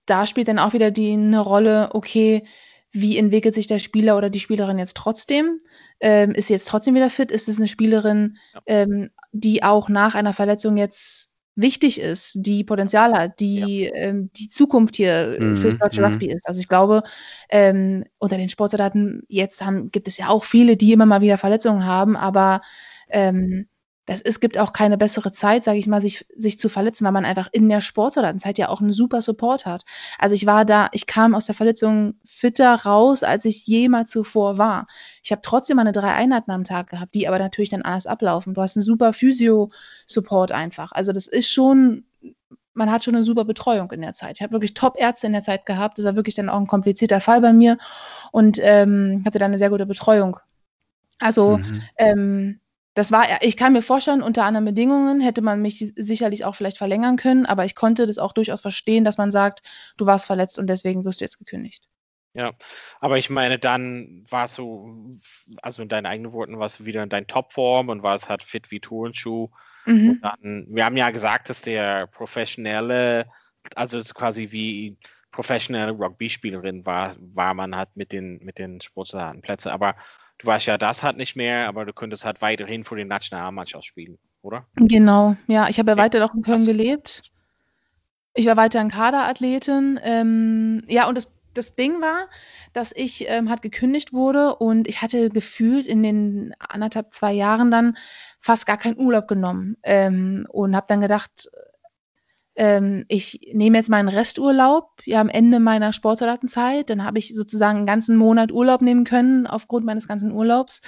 da spielt dann auch wieder die eine Rolle, okay, wie entwickelt sich der Spieler oder die Spielerin jetzt trotzdem? Ähm, ist sie jetzt trotzdem wieder fit? Ist es eine Spielerin, Ja. ähm, die auch nach einer Verletzung jetzt wichtig ist, die Potenzial hat, die ähm, die Zukunft hier Mhm, fürs deutsche mhm. Rugby ist? Also ich glaube, ähm, unter den Sportsoldaten jetzt haben, gibt es ja auch viele, die immer mal wieder Verletzungen haben, aber ähm, das, es gibt auch keine bessere Zeit, sage ich mal, sich, sich zu verletzen, weil man einfach in der Sportsoldatenzeit ja auch einen super Support hat. Also ich war da, ich kam aus der Verletzung fitter raus, als ich jemals zuvor war. Ich habe trotzdem meine drei Einheiten am Tag gehabt, die aber natürlich dann anders ablaufen. Du hast einen super Physio-Support einfach. Also das ist schon, man hat schon eine super Betreuung in der Zeit. Ich habe wirklich Top-Ärzte in der Zeit gehabt. Das war wirklich dann auch ein komplizierter Fall bei mir und ähm, hatte dann eine sehr gute Betreuung. Also Mhm. ähm, das war, ich kann mir vorstellen, unter anderen Bedingungen hätte man mich sicherlich auch vielleicht verlängern können, aber ich konnte das auch durchaus verstehen, dass man sagt, du warst verletzt und deswegen wirst du jetzt gekündigt. Ja, aber ich meine, dann warst du, also in deinen eigenen Worten, warst du wieder in deiner Topform und warst halt fit wie Turnschuh. Mhm. Und dann, wir haben ja gesagt, dass der professionelle, also quasi wie professionelle Rugby-Spielerin war, war man halt mit den, mit den Sportsoldatenplätzen. Aber du warst ja das halt nicht mehr, aber du könntest halt weiterhin für die Nationalmannschaft spielen, oder? Genau, ja, ich habe ja weiter auch in Köln gelebt. Ich war weiter in Kaderathletin. Ähm, ja, und das, das Ding war, dass ich ähm, halt gekündigt wurde und ich hatte gefühlt in den anderthalb, zwei Jahren dann fast gar keinen Urlaub genommen ähm, und habe dann gedacht, ähm, ich nehme jetzt meinen Resturlaub ja am Ende meiner Sportsoldatenzeit. Dann habe ich sozusagen einen ganzen Monat Urlaub nehmen können aufgrund meines ganzen Urlaubs.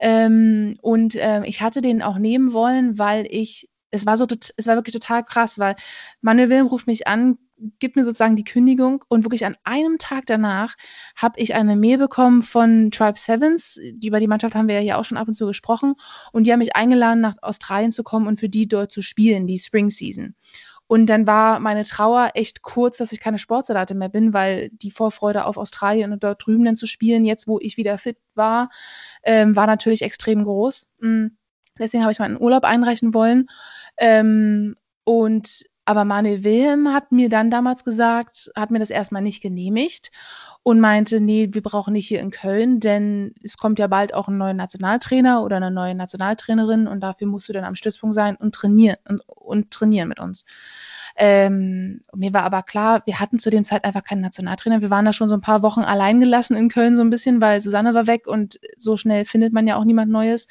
Ähm, und äh, ich hatte den auch nehmen wollen, weil ich, es war so, es war wirklich total krass, weil Manuel Wilm ruft mich an, gibt mir sozusagen die Kündigung und wirklich an einem Tag danach habe ich eine Mail bekommen von Tribe Sevens, die, über die Mannschaft haben wir ja hier auch schon ab und zu gesprochen und die haben mich eingeladen, nach Australien zu kommen und für die dort zu spielen, die Spring Season. Und dann war meine Trauer echt kurz, dass ich keine Sportsoldatin mehr bin, weil die Vorfreude auf Australien und dort drüben dann zu spielen, jetzt wo ich wieder fit war, ähm, war natürlich extrem groß. Mm, Deswegen habe ich meinen Urlaub einreichen wollen. Ähm, und aber Manuel Wilhelm hat mir dann damals gesagt, hat mir das erstmal nicht genehmigt und meinte, nee, wir brauchen nicht hier in Köln, denn es kommt ja bald auch ein neuer Nationaltrainer oder eine neue Nationaltrainerin und dafür musst du dann am Stützpunkt sein und trainieren und, und trainieren mit uns. Ähm, mir war aber klar, wir hatten zu dem Zeit einfach keinen Nationaltrainer. Wir waren da schon so ein paar Wochen allein gelassen in Köln so ein bisschen, weil Susanne war weg und so schnell findet man ja auch niemand Neues.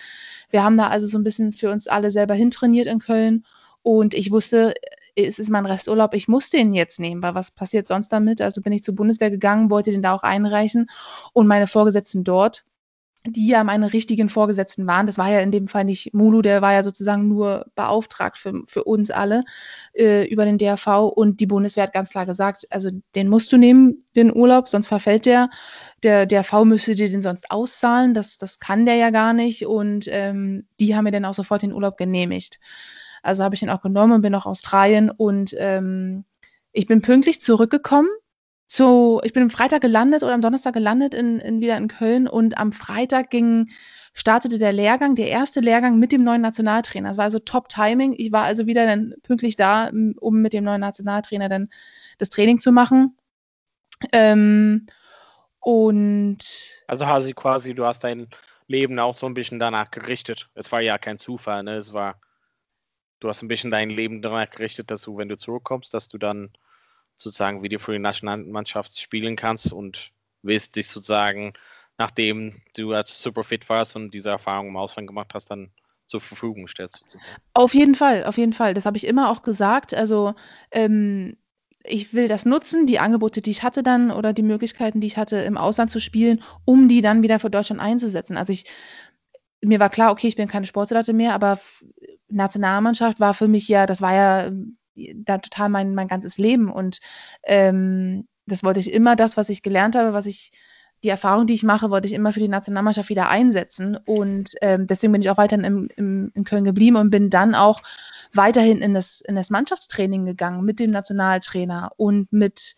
Wir haben da also so ein bisschen für uns alle selber hintrainiert in Köln und ich wusste, es ist mein Resturlaub, ich muss den jetzt nehmen, weil was passiert sonst damit? Also bin ich zur Bundeswehr gegangen, wollte den da auch einreichen und meine Vorgesetzten dort, die ja meine richtigen Vorgesetzten waren, das war ja in dem Fall nicht Mulu, der war ja sozusagen nur beauftragt für, für uns alle äh, über den DRV und die Bundeswehr hat ganz klar gesagt, also den musst du nehmen, den Urlaub, sonst verfällt der. Der DRV müsste dir den sonst auszahlen, das, das kann der ja gar nicht und ähm, die haben mir dann auch sofort den Urlaub genehmigt. Also habe ich ihn auch genommen und bin nach Australien und ähm, ich bin pünktlich zurückgekommen. So, ich bin am Freitag gelandet oder am Donnerstag gelandet in, in wieder in Köln und am Freitag ging, startete der Lehrgang, der erste Lehrgang mit dem neuen Nationaltrainer. Das war also Top-Timing. Ich war also wieder dann pünktlich da, um mit dem neuen Nationaltrainer dann das Training zu machen. Ähm, und Also Hasi quasi, du hast dein Leben auch so ein bisschen danach gerichtet. Es war ja kein Zufall, ne? Es war, du hast ein bisschen dein Leben danach gerichtet, dass du, wenn du zurückkommst, dass du dann sozusagen wieder für die Nationalmannschaft spielen kannst und willst dich sozusagen, nachdem du als super fit warst und diese Erfahrung im Ausland gemacht hast, dann zur Verfügung stellst. Sozusagen. Auf jeden Fall, auf jeden Fall. Das habe ich immer auch gesagt. Also ähm, ich will das nutzen, die Angebote, die ich hatte dann oder die Möglichkeiten, die ich hatte, im Ausland zu spielen, um die dann wieder für Deutschland einzusetzen. Also ich, mir war klar, okay, ich bin keine Sportsoldatin mehr, aber Nationalmannschaft war für mich ja, das war ja da total mein, mein ganzes Leben und ähm, das wollte ich immer, das, was ich gelernt habe, was ich die Erfahrung, die ich mache, wollte ich immer für die Nationalmannschaft wieder einsetzen. Und ähm, deswegen bin ich auch weiterhin im, im, in Köln geblieben und bin dann auch weiterhin in das, in das Mannschaftstraining gegangen mit dem Nationaltrainer und mit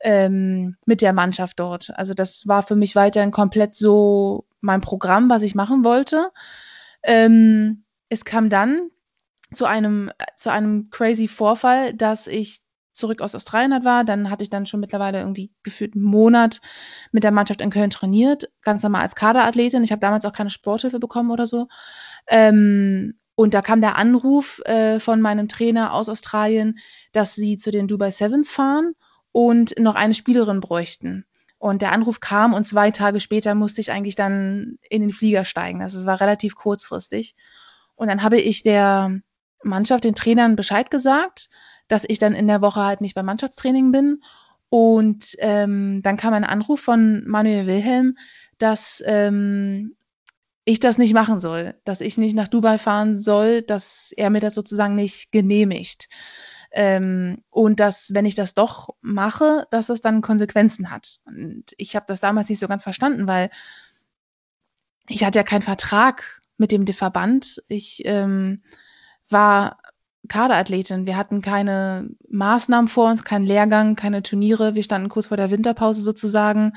ähm, mit der Mannschaft dort. Also das war für mich weiterhin komplett so mein Programm, was ich machen wollte. Ähm, es kam dann zu einem, zu einem crazy Vorfall, dass ich zurück aus Australien war. Dann hatte ich dann schon mittlerweile irgendwie gefühlt einen Monat mit der Mannschaft in Köln trainiert, ganz normal als Kaderathletin. Ich habe damals auch keine Sporthilfe bekommen oder so. Ähm, und da kam der Anruf äh, von meinem Trainer aus Australien, dass sie zu den Dubai Sevens fahren und noch eine Spielerin bräuchten. Und der Anruf kam und zwei Tage später musste ich eigentlich dann in den Flieger steigen. Also es war relativ kurzfristig. Und dann habe ich der Mannschaft, den Trainern Bescheid gesagt, dass ich dann in der Woche halt nicht beim Mannschaftstraining bin. Und ähm, dann kam ein Anruf von Manuel Wilhelm, dass ähm, ich das nicht machen soll, dass ich nicht nach Dubai fahren soll, dass er mir das sozusagen nicht genehmigt. Ähm, und dass, wenn ich das doch mache, dass das dann Konsequenzen hat. Und ich habe das damals nicht so ganz verstanden, weil ich hatte ja keinen Vertrag mit dem Verband. Ich ähm, war Kaderathletin. Wir hatten keine Maßnahmen vor uns, keinen Lehrgang, keine Turniere. Wir standen kurz vor der Winterpause sozusagen.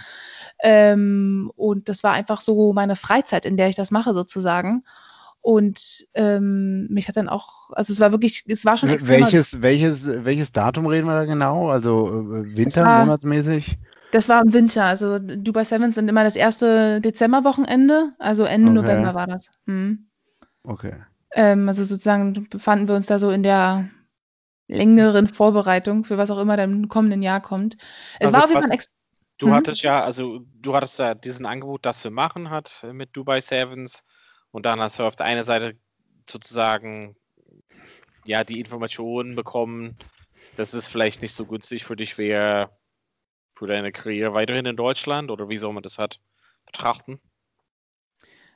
Ähm, und das war einfach so meine Freizeit, in der ich das mache sozusagen. Und ähm, mich hat dann auch, also es war wirklich, es war schon extrem. Welches, welches, welches Datum reden wir da genau? Also äh, Winter, war, monatsmäßig? Das war im Winter. Also Dubai Sevens sind immer das erste Dezemberwochenende. Also Ende okay. November war das. Hm. Okay. Ähm, also sozusagen befanden wir uns da so in der längeren Vorbereitung für was auch immer dann im kommenden Jahr kommt. Es also war auf jeden Fall ex Du mhm. hattest ja, also du hattest ja diesen Angebot, das zu machen hat mit Dubai Sevens und dann hast du auf der einen Seite sozusagen ja die Informationen bekommen, dass es vielleicht nicht so günstig für dich wäre, für deine Karriere weiterhin in Deutschland oder wie soll man das hat betrachten?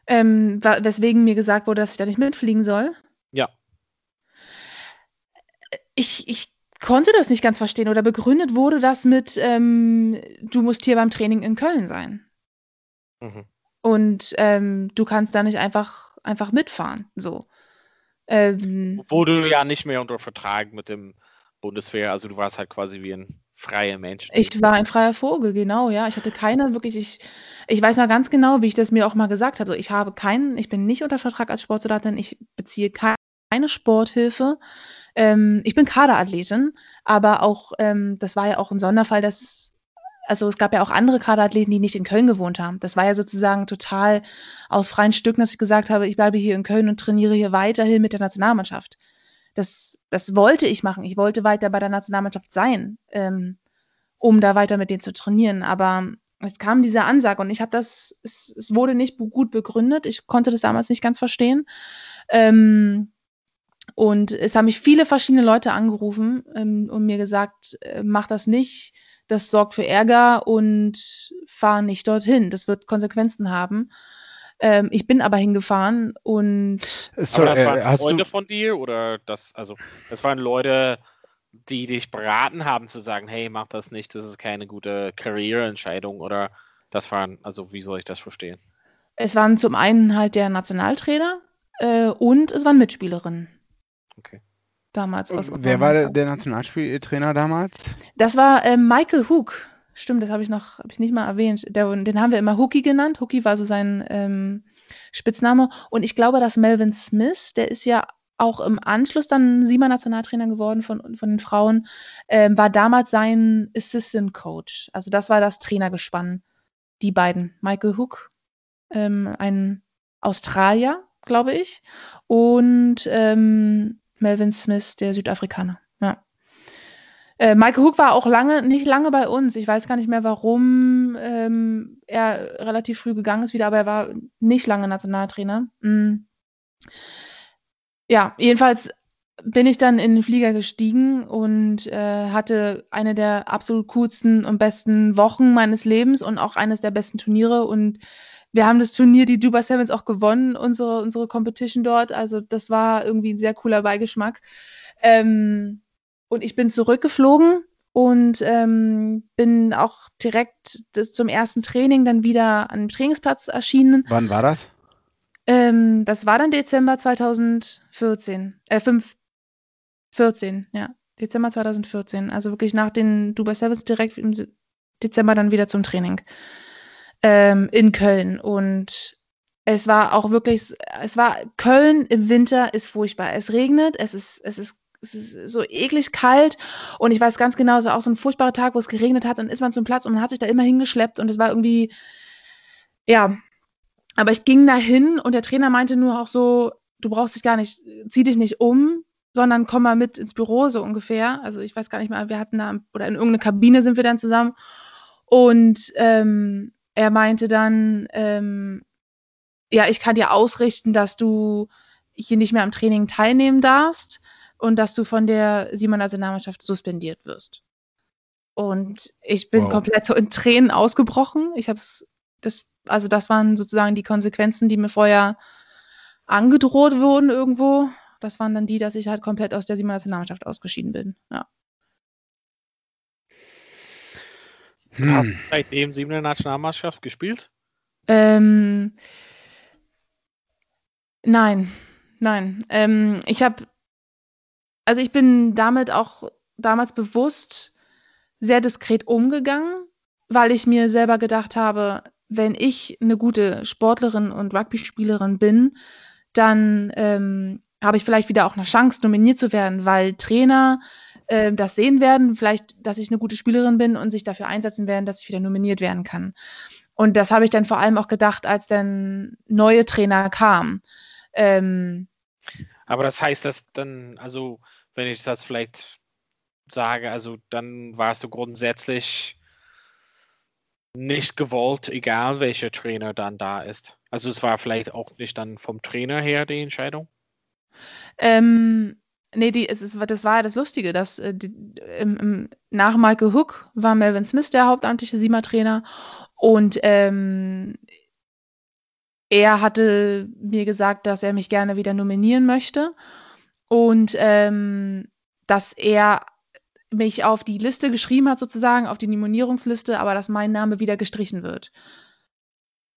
Ähm, weswegen mir gesagt wurde, dass ich da nicht mitfliegen soll. Ja. Ich, ich konnte das nicht ganz verstehen oder begründet wurde das mit, ähm, du musst hier beim Training in Köln sein. Mhm. Und ähm, du kannst da nicht einfach, einfach mitfahren. So. Ähm, Wo du ja nicht mehr unter Vertrag mit dem Bundeswehr, also du warst halt quasi wie ein freier Mensch. Ich war ein freier Vogel, genau, ja. Ich hatte keine wirklich, ich, ich weiß noch ganz genau, wie ich das mir auch mal gesagt habe. Also ich habe keinen, ich bin nicht unter Vertrag als Sportsoldatin, ich beziehe keine Sporthilfe. Ähm, ich bin Kaderathletin, aber auch, ähm, das war ja auch ein Sonderfall, dass, also es gab ja auch andere Kaderathleten, die nicht in Köln gewohnt haben. Das war ja sozusagen total aus freien Stücken, dass ich gesagt habe, ich bleibe hier in Köln und trainiere hier weiterhin mit der Nationalmannschaft. Das, das wollte ich machen. Ich wollte weiter bei der Nationalmannschaft sein, ähm, um da weiter mit denen zu trainieren. Aber es kam diese Ansage und ich habe das, es, es, wurde nicht gut begründet. Ich konnte das damals nicht ganz verstehen. Ähm, und es haben mich viele verschiedene Leute angerufen ähm, und mir gesagt, äh, mach das nicht, das sorgt für Ärger und fahr nicht dorthin. Das wird Konsequenzen haben. Ähm, ich bin aber hingefahren und. So, aber das waren äh, Freunde von dir oder das, also das waren Leute, die dich beraten haben zu sagen, hey, mach das nicht, das ist keine gute Karriereentscheidung oder das waren, also wie soll ich das verstehen? Es waren zum einen halt der Nationaltrainer äh, und es waren Mitspielerinnen. Okay. Damals aus Wer war der, der Nationalspieltrainer damals? Das war äh, Michael Hook. Stimmt, das habe ich noch, habe ich nicht mal erwähnt. Der, den haben wir immer Hookie genannt. Hookie war so sein ähm, Spitzname. Und ich glaube, dass Melvin Smith, der ist ja auch im Anschluss dann Siemer Nationaltrainer geworden von, von den Frauen, ähm, war damals sein Assistant Coach. Also das war das Trainergespann. Die beiden. Michael Hook, ähm, ein Australier, glaube ich, und ähm, Melvin Smith, der Südafrikaner. Ja. Äh, Michael Hook war auch lange, nicht lange bei uns. Ich weiß gar nicht mehr, warum ähm, er relativ früh gegangen ist wieder, aber er war nicht lange Nationaltrainer. Mhm. Ja, jedenfalls bin ich dann in den Flieger gestiegen und äh, hatte eine der absolut coolsten und besten Wochen meines Lebens und auch eines der besten Turniere und wir haben das Turnier, die Dubai Sevens, auch gewonnen, unsere, unsere Competition dort. Also das war irgendwie ein sehr cooler Beigeschmack. Ähm, und ich bin zurückgeflogen und ähm, bin auch direkt zum ersten Training dann wieder an dem Trainingsplatz erschienen. Wann war das? Ähm, das war dann Dezember 2014. Äh, 5, 14, ja. Dezember 2014. Also wirklich nach den Dubai Sevens direkt im Dezember dann wieder zum Training ähm, in Köln. Und es war auch wirklich, es war, Köln im Winter ist furchtbar. Es regnet, es ist, es ist so eklig kalt und ich weiß ganz genau, es war auch so ein furchtbarer Tag, wo es geregnet hat, dann ist man zum Platz und man hat sich da immer hingeschleppt und es war irgendwie, ja, aber ich ging da hin und der Trainer meinte nur auch so, du brauchst dich gar nicht, zieh dich nicht um, sondern komm mal mit ins Büro, so ungefähr. Also ich weiß gar nicht mehr, wir hatten da, oder in irgendeine Kabine sind wir dann zusammen. Und ähm, er meinte dann, ähm, ja, ich kann dir ausrichten, dass du hier nicht mehr am Training teilnehmen darfst und dass du von der Simon Nationalmannschaft suspendiert wirst. Und ich bin wow. komplett so in Tränen ausgebrochen. Ich habe es, das, also das waren sozusagen die Konsequenzen, die mir vorher angedroht wurden irgendwo. Das waren dann die, dass ich halt komplett aus der Simon Nationalmannschaft ausgeschieden bin. Ja. Hm. Hast du seitdem Siebener Nationalmannschaft gespielt? Ähm, nein, nein. Ähm, ich habe, also ich bin damit auch damals bewusst sehr diskret umgegangen, weil ich mir selber gedacht habe, wenn ich eine gute Sportlerin und Rugby-Spielerin bin, dann ähm, habe ich vielleicht wieder auch eine Chance, nominiert zu werden, weil Trainer äh, das sehen werden, vielleicht, dass ich eine gute Spielerin bin und sich dafür einsetzen werden, dass ich wieder nominiert werden kann. Und das habe ich dann vor allem auch gedacht, als dann neue Trainer kamen. Ähm, Aber das heißt, dass dann, also wenn ich das vielleicht sage, also dann warst du grundsätzlich nicht gewollt, egal welcher Trainer dann da ist. Also es war vielleicht auch nicht dann vom Trainer her die Entscheidung? Ähm, nee, die, es ist, das war ja das Lustige, dass äh, die, im, im, nach Michael Hook war Melvin Smith der hauptamtliche Siemer-Trainer und ähm, er hatte mir gesagt, dass er mich gerne wieder nominieren möchte und ähm, dass er mich auf die Liste geschrieben hat, sozusagen, auf die Nominierungsliste, aber dass mein Name wieder gestrichen wird.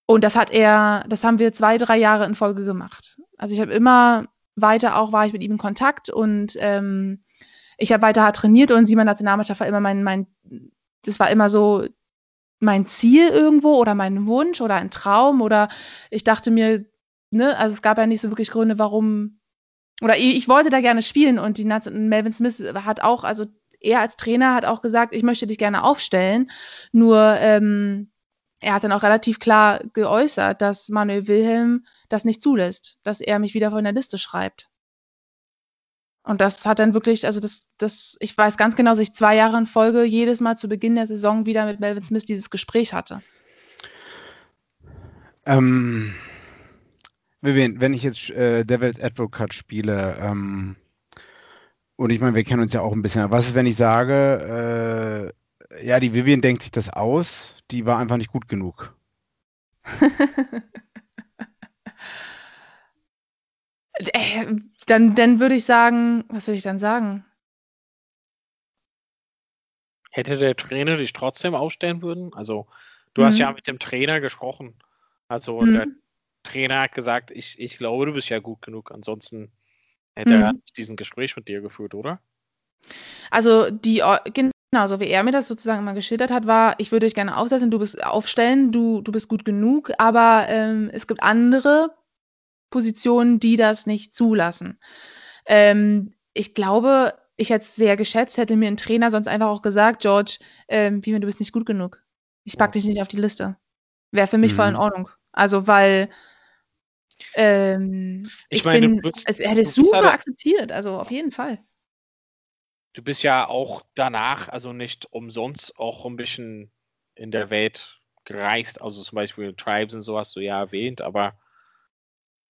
Und das hat er, das haben wir zwei, drei Jahre in Folge gemacht. Also ich habe immer weiter auch, war ich mit ihm in Kontakt und ähm, ich habe weiter hart trainiert und Simon Nationalmannschaft war immer mein, mein, das war immer so mein Ziel irgendwo oder mein Wunsch oder ein Traum oder ich dachte mir, ne, also es gab ja nicht so wirklich Gründe, warum, oder ich, wollte da gerne spielen und die Melvin Smith hat auch, also er als Trainer hat auch gesagt, ich möchte dich gerne aufstellen. Nur ähm, er hat dann auch relativ klar geäußert, dass Manuel Wilhelm das nicht zulässt, dass er mich wieder von der Liste schreibt. Und das hat dann wirklich, also das, das, ich weiß ganz genau, dass ich zwei Jahre in Folge jedes Mal zu Beginn der Saison wieder mit Melvin Smith dieses Gespräch hatte. Ähm, Vivian, wenn ich jetzt äh, Devil's Advocate spiele, ähm, und ich meine, wir kennen uns ja auch ein bisschen. Was ist, wenn ich sage, äh, ja, die Vivian denkt sich das aus, die war einfach nicht gut genug? [laughs] äh, dann, dann würde ich sagen, was würde ich dann sagen? Hätte der Trainer dich trotzdem ausstellen würden? Also, du mhm. hast ja mit dem Trainer gesprochen. Also, mhm. der Trainer hat gesagt, ich, ich glaube, du bist ja gut genug. Ansonsten Hätte mhm. er diesen Gespräch mit dir geführt, oder? Also die genau, so wie er mir das sozusagen immer geschildert hat, war, ich würde dich gerne aufsetzen, du bist aufstellen, du, du bist gut genug, aber ähm, es gibt andere Positionen, die das nicht zulassen. Ähm, ich glaube, ich hätte es sehr geschätzt, hätte mir ein Trainer sonst einfach auch gesagt, George, ähm, wie du bist nicht gut genug. Ich pack dich nicht auf die Liste. Wäre für mich mhm. voll in mhm. Ordnung. Also, weil ähm, ich, ich meine, bin, bist, er hätte es super halt, akzeptiert, also auf jeden Fall. Du bist ja auch danach, also nicht umsonst, auch ein bisschen in der Welt gereist, also zum Beispiel Tribes und so hast du ja erwähnt, aber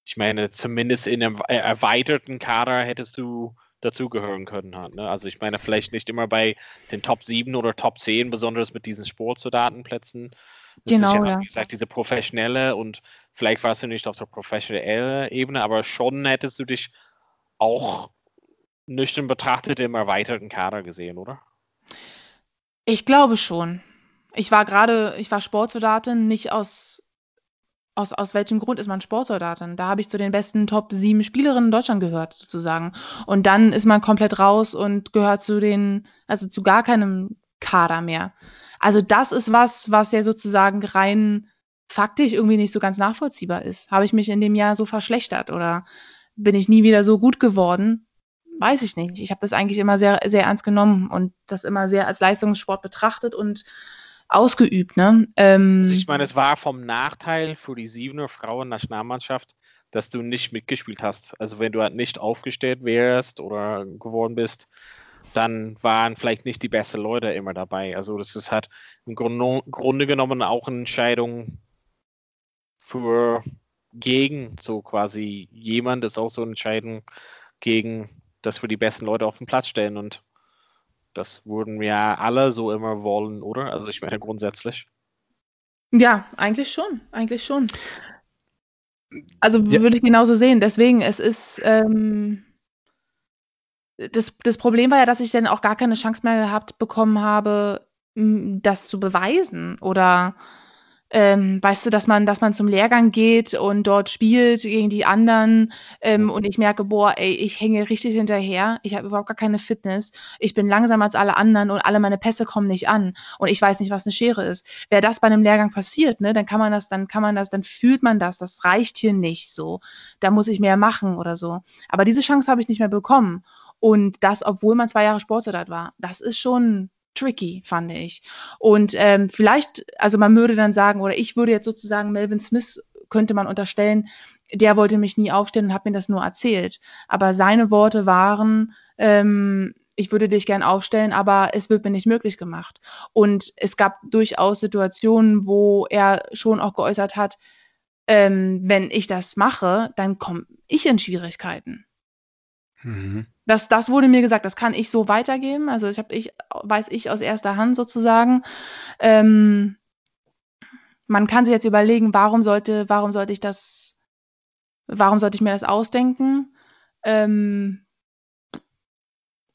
ich meine, zumindest in einem erweiterten Kader hättest du dazugehören können. Halt, ne? Also ich meine, vielleicht nicht immer bei den Top 7 oder Top 10, besonders mit diesen Sportsoldatenplätzen. Das genau, ist ja, wie gesagt, diese professionelle und vielleicht warst du nicht auf der professionellen Ebene, aber schon hättest du dich auch nüchtern betrachtet im erweiterten Kader gesehen, oder? Ich glaube schon. Ich war gerade, ich war Sportsoldatin, nicht aus, aus, aus welchem Grund ist man Sportsoldatin? Da habe ich zu den besten Top 7 Spielerinnen in Deutschland gehört, sozusagen. Und dann ist man komplett raus und gehört zu den, also zu gar keinem Kader mehr. Also das ist was, was ja sozusagen rein faktisch irgendwie nicht so ganz nachvollziehbar ist. Habe ich mich in dem Jahr so verschlechtert oder bin ich nie wieder so gut geworden? Weiß ich nicht. Ich habe das eigentlich immer sehr, sehr ernst genommen und das immer sehr als Leistungssport betrachtet und ausgeübt. Ne? Ähm, also ich meine, es war vom Nachteil für die Siebener Frauen-Nationalmannschaft, dass du nicht mitgespielt hast. Also wenn du halt nicht aufgestellt wärst oder geworden bist, dann waren vielleicht nicht die besten Leute immer dabei. Also das ist halt im Grunde genommen auch eine Entscheidung für gegen so quasi jemand ist auch so entscheiden gegen, dass wir die besten Leute auf den Platz stellen und das würden wir alle so immer wollen, oder? Also ich meine grundsätzlich. Ja, eigentlich schon, eigentlich schon. Also ja. würde ich genauso sehen. Deswegen, es ist ähm, das, das Problem war ja, dass ich dann auch gar keine Chance mehr gehabt bekommen habe, das zu beweisen. Oder ähm, weißt du, dass man, dass man zum Lehrgang geht und dort spielt gegen die anderen ähm, und ich merke, boah, ey, ich hänge richtig hinterher, ich habe überhaupt gar keine Fitness, ich bin langsamer als alle anderen und alle meine Pässe kommen nicht an. Und ich weiß nicht, was eine Schere ist. Wäre das bei einem Lehrgang passiert, ne, dann kann man das, dann kann man das, dann fühlt man das, das reicht hier nicht so, da muss ich mehr machen oder so. Aber diese Chance habe ich nicht mehr bekommen. Und das, obwohl man zwei Jahre Sportsoldat war. Das ist schon tricky, fand ich. Und ähm, vielleicht, also man würde dann sagen, oder ich würde jetzt sozusagen Melvin Smith könnte man unterstellen, der wollte mich nie aufstellen und hat mir das nur erzählt. Aber seine Worte waren, ähm, ich würde dich gern aufstellen, aber es wird mir nicht möglich gemacht. Und es gab durchaus Situationen, wo er schon auch geäußert hat, ähm, wenn ich das mache, dann komme ich in Schwierigkeiten. Mhm. Das, das wurde mir gesagt, das kann ich so weitergeben. Also ich habe ich, weiß ich aus erster Hand sozusagen. Ähm, man kann sich jetzt überlegen, warum sollte, warum sollte ich das, warum sollte ich mir das ausdenken? Ähm,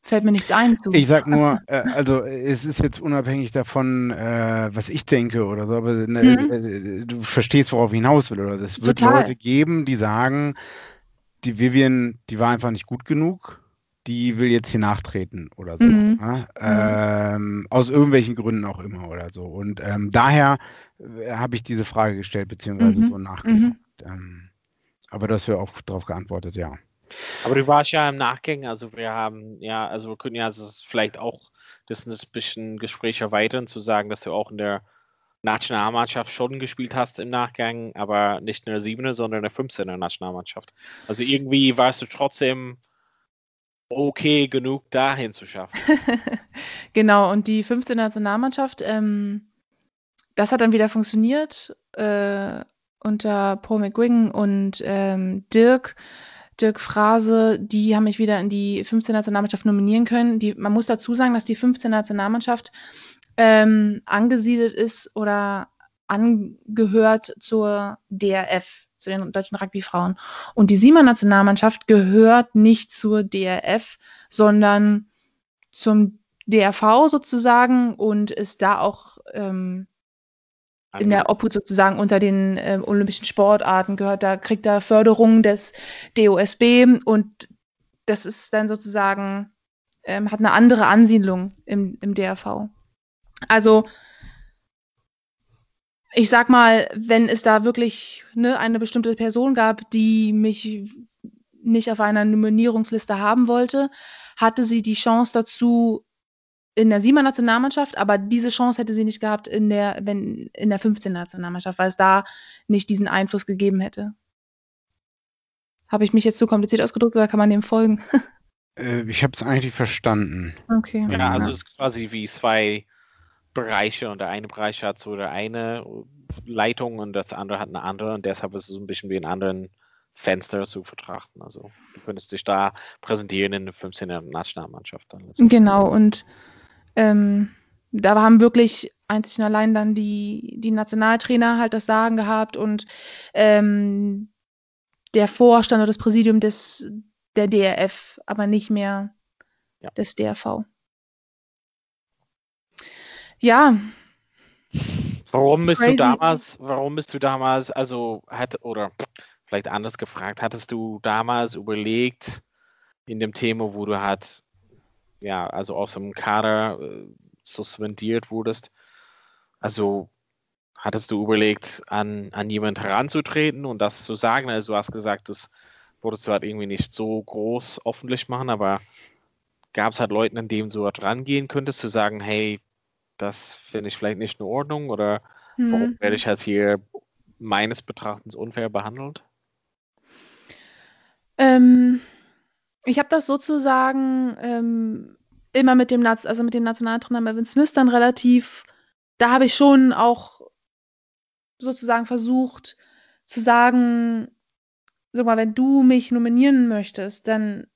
fällt mir nichts ein zu. Ich sag nur, äh, also es ist jetzt unabhängig davon, äh, was ich denke oder so, aber ne, mhm. äh, du verstehst, worauf ich hinaus will. Oder es wird Total. Leute geben, die sagen, die Vivian, die war einfach nicht gut genug, die will jetzt hier nachtreten oder so. Mhm. Ja? Ähm, aus irgendwelchen Gründen auch immer oder so. Und ähm, daher äh, habe ich diese Frage gestellt, beziehungsweise mhm. so nachgefragt. Mhm. Ähm, aber das wir auch darauf geantwortet, ja. Aber du warst ja im Nachgang, also wir haben, ja, also wir können ja also vielleicht auch das ein bisschen Gespräch erweitern, zu sagen, dass du auch in der Nationalmannschaft schon gespielt hast im Nachgang, aber nicht in der 7er, sondern in der 15er Nationalmannschaft. Also irgendwie warst du trotzdem okay genug, dahin zu schaffen. [laughs] genau, und die 15er Nationalmannschaft, ähm, das hat dann wieder funktioniert äh, unter Paul McGuigan und ähm, Dirk. Dirk Frase, die haben mich wieder in die 15 Nationalmannschaft nominieren können. Die, man muss dazu sagen, dass die 15 Nationalmannschaft ähm, angesiedelt ist oder angehört zur DRF, zu den deutschen Rugbyfrauen. Und die Siemer-Nationalmannschaft gehört nicht zur DRF, sondern zum DRV sozusagen und ist da auch ähm, in der Obhut sozusagen unter den äh, olympischen Sportarten gehört, da kriegt er Förderung des DOSB und das ist dann sozusagen, ähm, hat eine andere Ansiedlung im, im DRV. Also ich sag mal, wenn es da wirklich ne, eine bestimmte Person gab, die mich nicht auf einer Nominierungsliste haben wollte, hatte sie die Chance dazu in der 7er Nationalmannschaft, aber diese Chance hätte sie nicht gehabt in der, wenn, in der 15er Nationalmannschaft, weil es da nicht diesen Einfluss gegeben hätte. Habe ich mich jetzt zu kompliziert ausgedrückt oder kann man dem folgen? [laughs] Äh, ich habe es eigentlich verstanden. Okay. Ja, also es ist quasi wie zwei Bereiche und der eine Bereich hat so eine Leitung und das andere hat eine andere und deshalb ist es so ein bisschen wie in anderen Fenster zu vertrachten. Also du könntest dich da präsentieren in der 15er Nationalmannschaft. Dann genau, und ähm, da haben wirklich einzig und allein dann die, die Nationaltrainer halt das Sagen gehabt und ähm, der Vorstand oder das Präsidium des, der DRF, aber nicht mehr ja. des DRV. Ja. Warum bist Crazy. du damals, warum bist du damals, also hat, oder vielleicht anders gefragt, hattest du damals überlegt, in dem Thema, wo du halt, ja, also aus dem Kader äh, suspendiert wurdest, also hattest du überlegt, an, an jemanden heranzutreten und das zu sagen? Also du hast gesagt, das wolltest du halt irgendwie nicht so groß öffentlich machen, aber gab es halt Leuten, an denen du halt rangehen könntest, zu sagen, hey, das finde ich vielleicht nicht in Ordnung oder mhm. warum werde ich halt hier meines Betrachtens unfair behandelt? Ähm, ich habe das sozusagen ähm, immer mit dem, also mit dem Nationaltrainer Melvin Smith dann relativ, da habe ich schon auch sozusagen versucht zu sagen, sag mal, wenn du mich nominieren möchtest, dann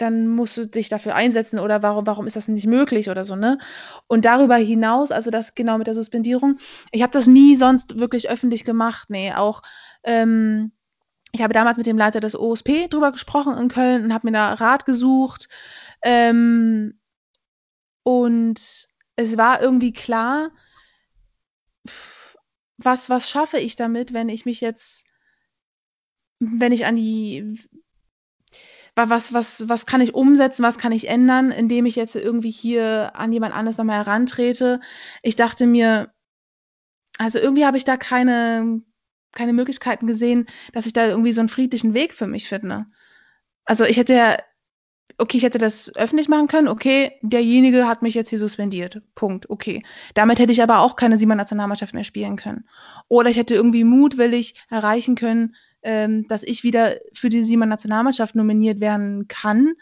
dann musst du dich dafür einsetzen oder warum, warum ist das nicht möglich oder so, ne? Und darüber hinaus, also das genau mit der Suspendierung, ich habe das nie sonst wirklich öffentlich gemacht, nee, auch ähm, ich habe damals mit dem Leiter des OSP drüber gesprochen in Köln und habe mir da Rat gesucht. Ähm, und es war irgendwie klar, was, was schaffe ich damit, wenn ich mich jetzt, wenn ich an die, was, was, was kann ich umsetzen, was kann ich ändern, indem ich jetzt irgendwie hier an jemand anderes nochmal herantrete. Ich dachte mir, also irgendwie habe ich da keine, keine Möglichkeiten gesehen, dass ich da irgendwie so einen friedlichen Weg für mich finde. Also ich hätte ja, okay, ich hätte das öffentlich machen können, okay, derjenige hat mich jetzt hier suspendiert. Punkt, okay. Damit hätte ich aber auch keine Siebenmann-Nationalmannschaft mehr spielen können. Oder ich hätte irgendwie mutwillig erreichen können, ähm, dass ich wieder für die Siebenmann-Nationalmannschaft nominiert werden kann,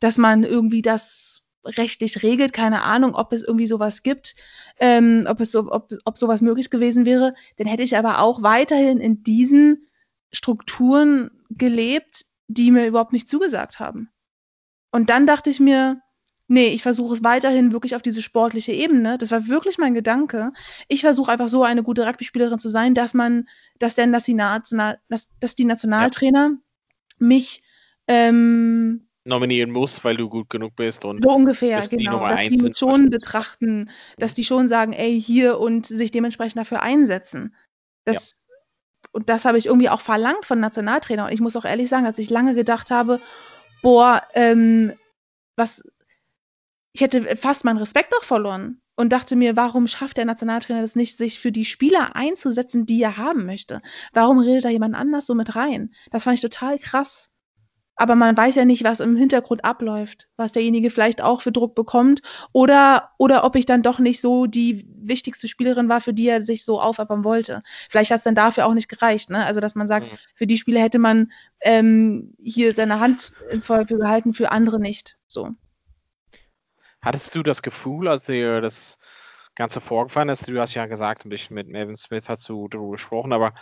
dass man irgendwie das rechtlich regelt. Keine Ahnung, ob es irgendwie sowas gibt, ähm, ob, es so, ob, ob sowas möglich gewesen wäre. Dann hätte ich aber auch weiterhin in diesen Strukturen gelebt, die mir überhaupt nicht zugesagt haben. Und dann dachte ich mir, nee, ich versuche es weiterhin wirklich auf diese sportliche Ebene. Das war wirklich mein Gedanke. Ich versuche einfach so eine gute Rugby-Spielerin zu sein, dass man, dass denn, dass die, National, dass, dass die Nationaltrainer ja. mich ähm, nominieren muss, weil du gut genug bist und so ungefähr, genau, dass die mich schon betrachten, dass die schon sagen, ey, hier und sich dementsprechend dafür einsetzen. Das ja. und das habe ich irgendwie auch verlangt von Nationaltrainer und ich muss auch ehrlich sagen, dass ich lange gedacht habe, boah, ähm, was ich hätte fast meinen Respekt auch verloren und dachte mir, warum schafft der Nationaltrainer das nicht, sich für die Spieler einzusetzen, die er haben möchte? Warum redet da jemand anders so mit rein? Das fand ich total krass aber man weiß ja nicht, was im Hintergrund abläuft, was derjenige vielleicht auch für Druck bekommt oder, oder ob ich dann doch nicht so die wichtigste Spielerin war, für die er sich so aufopfern wollte. Vielleicht hat es dann dafür auch nicht gereicht, ne? Also, dass man sagt, mhm. für die Spieler hätte man ähm, hier seine Hand ins Feuer für gehalten, für andere nicht. So. Hattest du das Gefühl, als dir das Ganze vorgefallen ist, du hast ja gesagt, ein bisschen mit Melvin Smith hast du darüber gesprochen, aber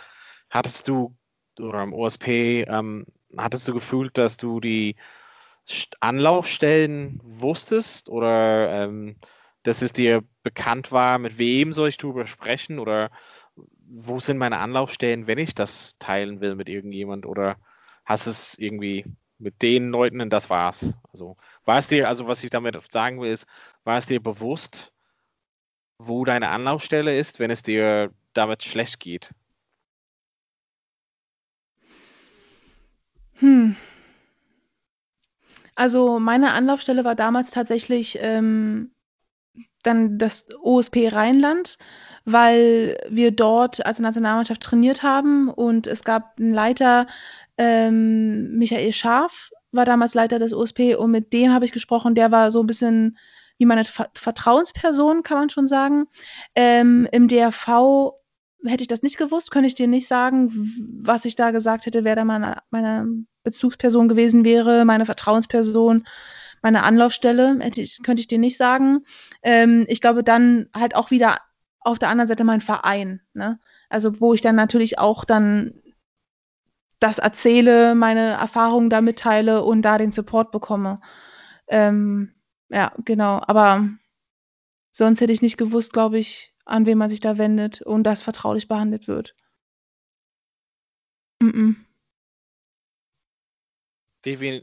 hattest du oder im OSP ähm, hattest du gefühlt, dass du die Anlaufstellen wusstest? Oder ähm, dass es dir bekannt war, mit wem soll ich darüber sprechen? Oder wo sind meine Anlaufstellen, wenn ich das teilen will mit irgendjemand? Oder hast es irgendwie mit den Leuten und das war's. Also war es dir, also was ich damit sagen will, ist, war es dir bewusst, wo deine Anlaufstelle ist, wenn es dir damit schlecht geht? Hm. Also meine Anlaufstelle war damals tatsächlich ähm, dann das OSP Rheinland, weil wir dort als Nationalmannschaft trainiert haben und es gab einen Leiter, ähm, Michael Scharf war damals Leiter des OSP und mit dem habe ich gesprochen, der war so ein bisschen wie meine Vertrauensperson, kann man schon sagen. Ähm, Im DRV hätte ich das nicht gewusst, könnte ich dir nicht sagen, was ich da gesagt hätte, wer da meine, meine Bezugsperson gewesen wäre, meine Vertrauensperson, meine Anlaufstelle, hätte ich, könnte ich dir nicht sagen. Ähm, ich glaube dann halt auch wieder auf der anderen Seite mein Verein, ne? Also wo ich dann natürlich auch dann das erzähle, meine Erfahrungen da mitteile und da den Support bekomme. Ähm, ja, genau. Aber sonst hätte ich nicht gewusst, glaube ich, an wen man sich da wendet und das vertraulich behandelt wird. Mm -mm.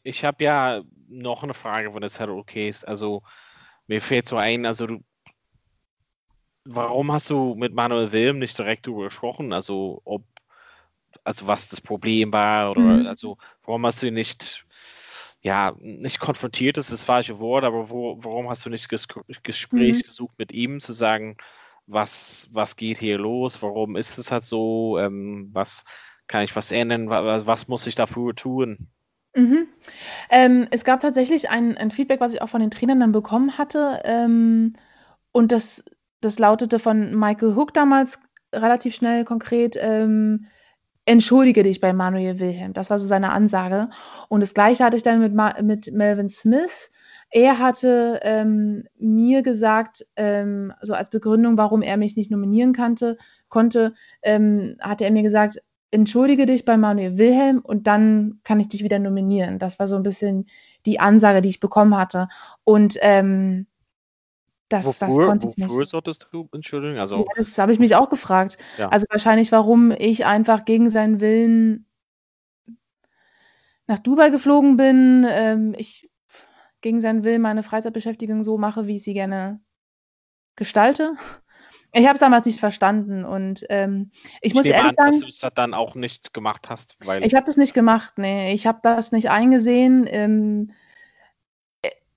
Ich habe ja noch eine Frage, wenn das halt okay ist. Also mir fällt so ein, also du, warum hast du mit Manuel Wilm nicht direkt darüber gesprochen? Also ob, also was das Problem war oder mhm. also warum hast du ihn nicht, ja, nicht konfrontiert, ist das falsche Wort, aber wo, warum hast du nicht das Gespräch mhm. gesucht mit ihm, zu sagen, was, was geht hier los, warum ist es halt so, ähm, was kann ich was ändern, was, was muss ich dafür tun? Mhm. Ähm, es gab tatsächlich ein, ein, Feedback, was ich auch von den Trainern dann bekommen hatte. Ähm, und das, das lautete von Michael Hook damals relativ schnell konkret, ähm, entschuldige dich bei Manuel Wilhelm. Das war so seine Ansage. Und das gleiche hatte ich dann mit, Ma mit Melvin Smith. Er hatte ähm, mir gesagt, ähm, so als Begründung, warum er mich nicht nominieren kannte, konnte, ähm, hatte er mir gesagt, entschuldige dich bei Manuel Wilhelm und dann kann ich dich wieder nominieren. Das war so ein bisschen die Ansage, die ich bekommen hatte. Und ähm, das, wofür, das konnte ich nicht. Wofür solltest du entschuldigen? Also, ja, das habe ich mich auch gefragt. Ja. Also wahrscheinlich, warum ich einfach gegen seinen Willen nach Dubai geflogen bin. Ähm, ich gegen seinen Willen meine Freizeitbeschäftigung so mache, wie ich sie gerne gestalte. Ich habe es damals nicht verstanden und ähm, ich, ich muss ehrlich an, sagen, dass du es dann auch nicht gemacht hast, weil ich habe das nicht gemacht. Nee, ich habe das nicht eingesehen. Ähm,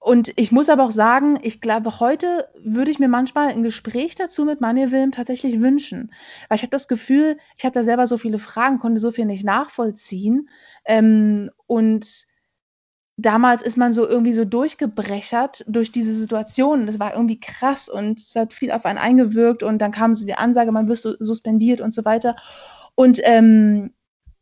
und ich muss aber auch sagen, ich glaube, heute würde ich mir manchmal ein Gespräch dazu mit Manuel Wilm tatsächlich wünschen. Weil ich habe das Gefühl, ich hatte selber so viele Fragen, konnte so viel nicht nachvollziehen. Ähm, und damals ist man so irgendwie so durchgebrechert durch diese Situation. Das war irgendwie krass und es hat viel auf einen eingewirkt und dann kam so die Ansage, man wird suspendiert und so weiter. Und ähm,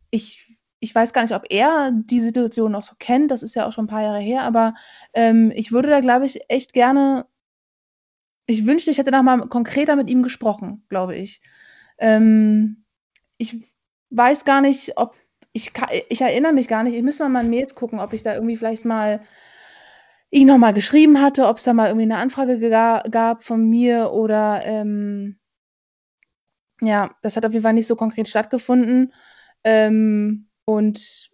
ich, ich weiß gar nicht, ob er die Situation noch so kennt, das ist ja auch schon ein paar Jahre her, aber ähm, ich würde da, glaube ich, echt gerne, ich wünschte, ich hätte noch mal konkreter mit ihm gesprochen, glaube ich. Ähm, ich weiß gar nicht, ob ich, ich erinnere mich gar nicht, ich müsste mal in Mails gucken, ob ich da irgendwie vielleicht mal ihn nochmal geschrieben hatte, ob es da mal irgendwie eine Anfrage gab von mir oder ähm, ja, das hat auf jeden Fall nicht so konkret stattgefunden. Ähm, und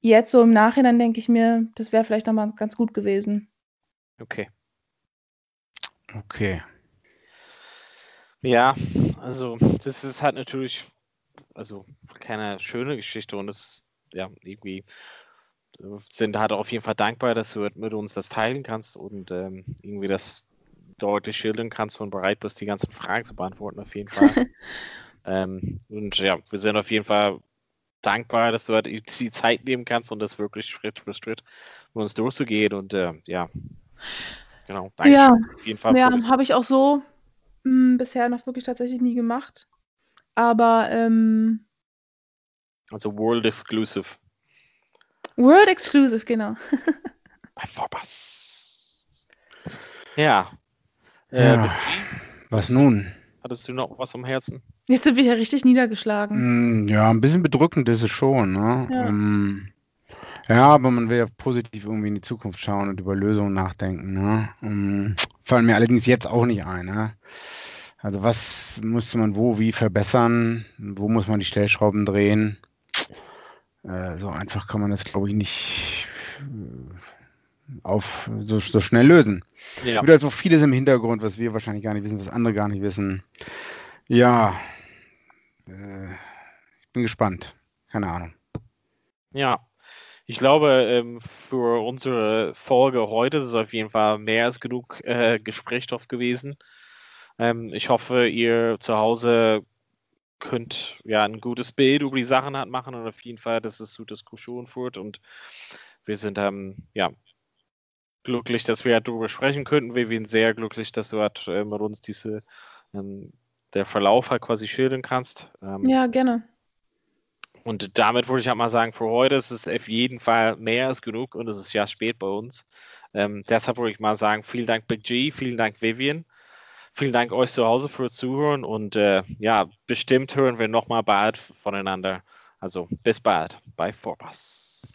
jetzt so im Nachhinein denke ich mir, das wäre vielleicht nochmal ganz gut gewesen. Okay. Okay. Ja, also das ist halt natürlich also keine schöne Geschichte und es, ja, irgendwie äh, sind halt auf jeden Fall dankbar, dass du mit uns das teilen kannst und ähm, irgendwie das deutlich schildern kannst und bereit bist, die ganzen Fragen zu beantworten, auf jeden Fall. [laughs] ähm, und ja, wir sind auf jeden Fall dankbar, dass du halt die Zeit nehmen kannst und das wirklich Schritt für Schritt mit uns durchzugehen und äh, ja, genau, danke ja, auf jeden Fall. Ja, habe ich auch so mh, hm, bisher noch wirklich tatsächlich nie gemacht. Aber ähm, also World Exclusive. World Exclusive, genau. [laughs] Bei Vorbas. Ja. Äh, ja. Was nun? Hattest du noch was am Herzen? Jetzt sind wir hier richtig niedergeschlagen. Mm, ja, ein bisschen bedrückend ist es schon. Ne? Ja. Um, ja, aber man will ja positiv irgendwie in die Zukunft schauen und über Lösungen nachdenken. Ne? Um, fallen mir allerdings jetzt auch nicht ein. Ne? Also was musste man wo wie verbessern? Wo muss man die Stellschrauben drehen? Äh, so einfach kann man das, glaube ich, nicht äh, auf so, so schnell lösen. Ja. Gibt also vieles im Hintergrund, was wir wahrscheinlich gar nicht wissen, was andere gar nicht wissen. Ja, äh, ich bin gespannt. Keine Ahnung. Ja, ich glaube, ähm, für unsere Folge heute ist es auf jeden Fall mehr als genug äh, Gesprächsstoff gewesen. Ähm, ich hoffe, ihr zu Hause könnt ja ein gutes Bild über die Sachen halt machen und auf jeden Fall, dass es zu Diskussionen führt und wir sind ähm, ja glücklich, dass wir darüber sprechen könnten. Wir sind sehr glücklich, dass du halt äh, mit uns diese ähm, der Verlauf halt quasi schildern kannst. Ähm, ja, gerne. Und damit würde ich halt mal sagen, für heute ist es auf jeden Fall mehr als genug und es ist ja spät bei uns. Ähm, deshalb würde ich mal sagen, vielen Dank Big G, vielen Dank Vivian. Vielen Dank euch zu Hause fürs Zuhören und äh, ja, bestimmt hören wir nochmal bald voneinander. Also bis bald bei Vorpass.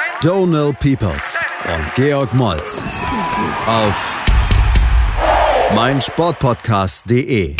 Donal Peoples und Georg Moltz auf meinsportpodcast.de.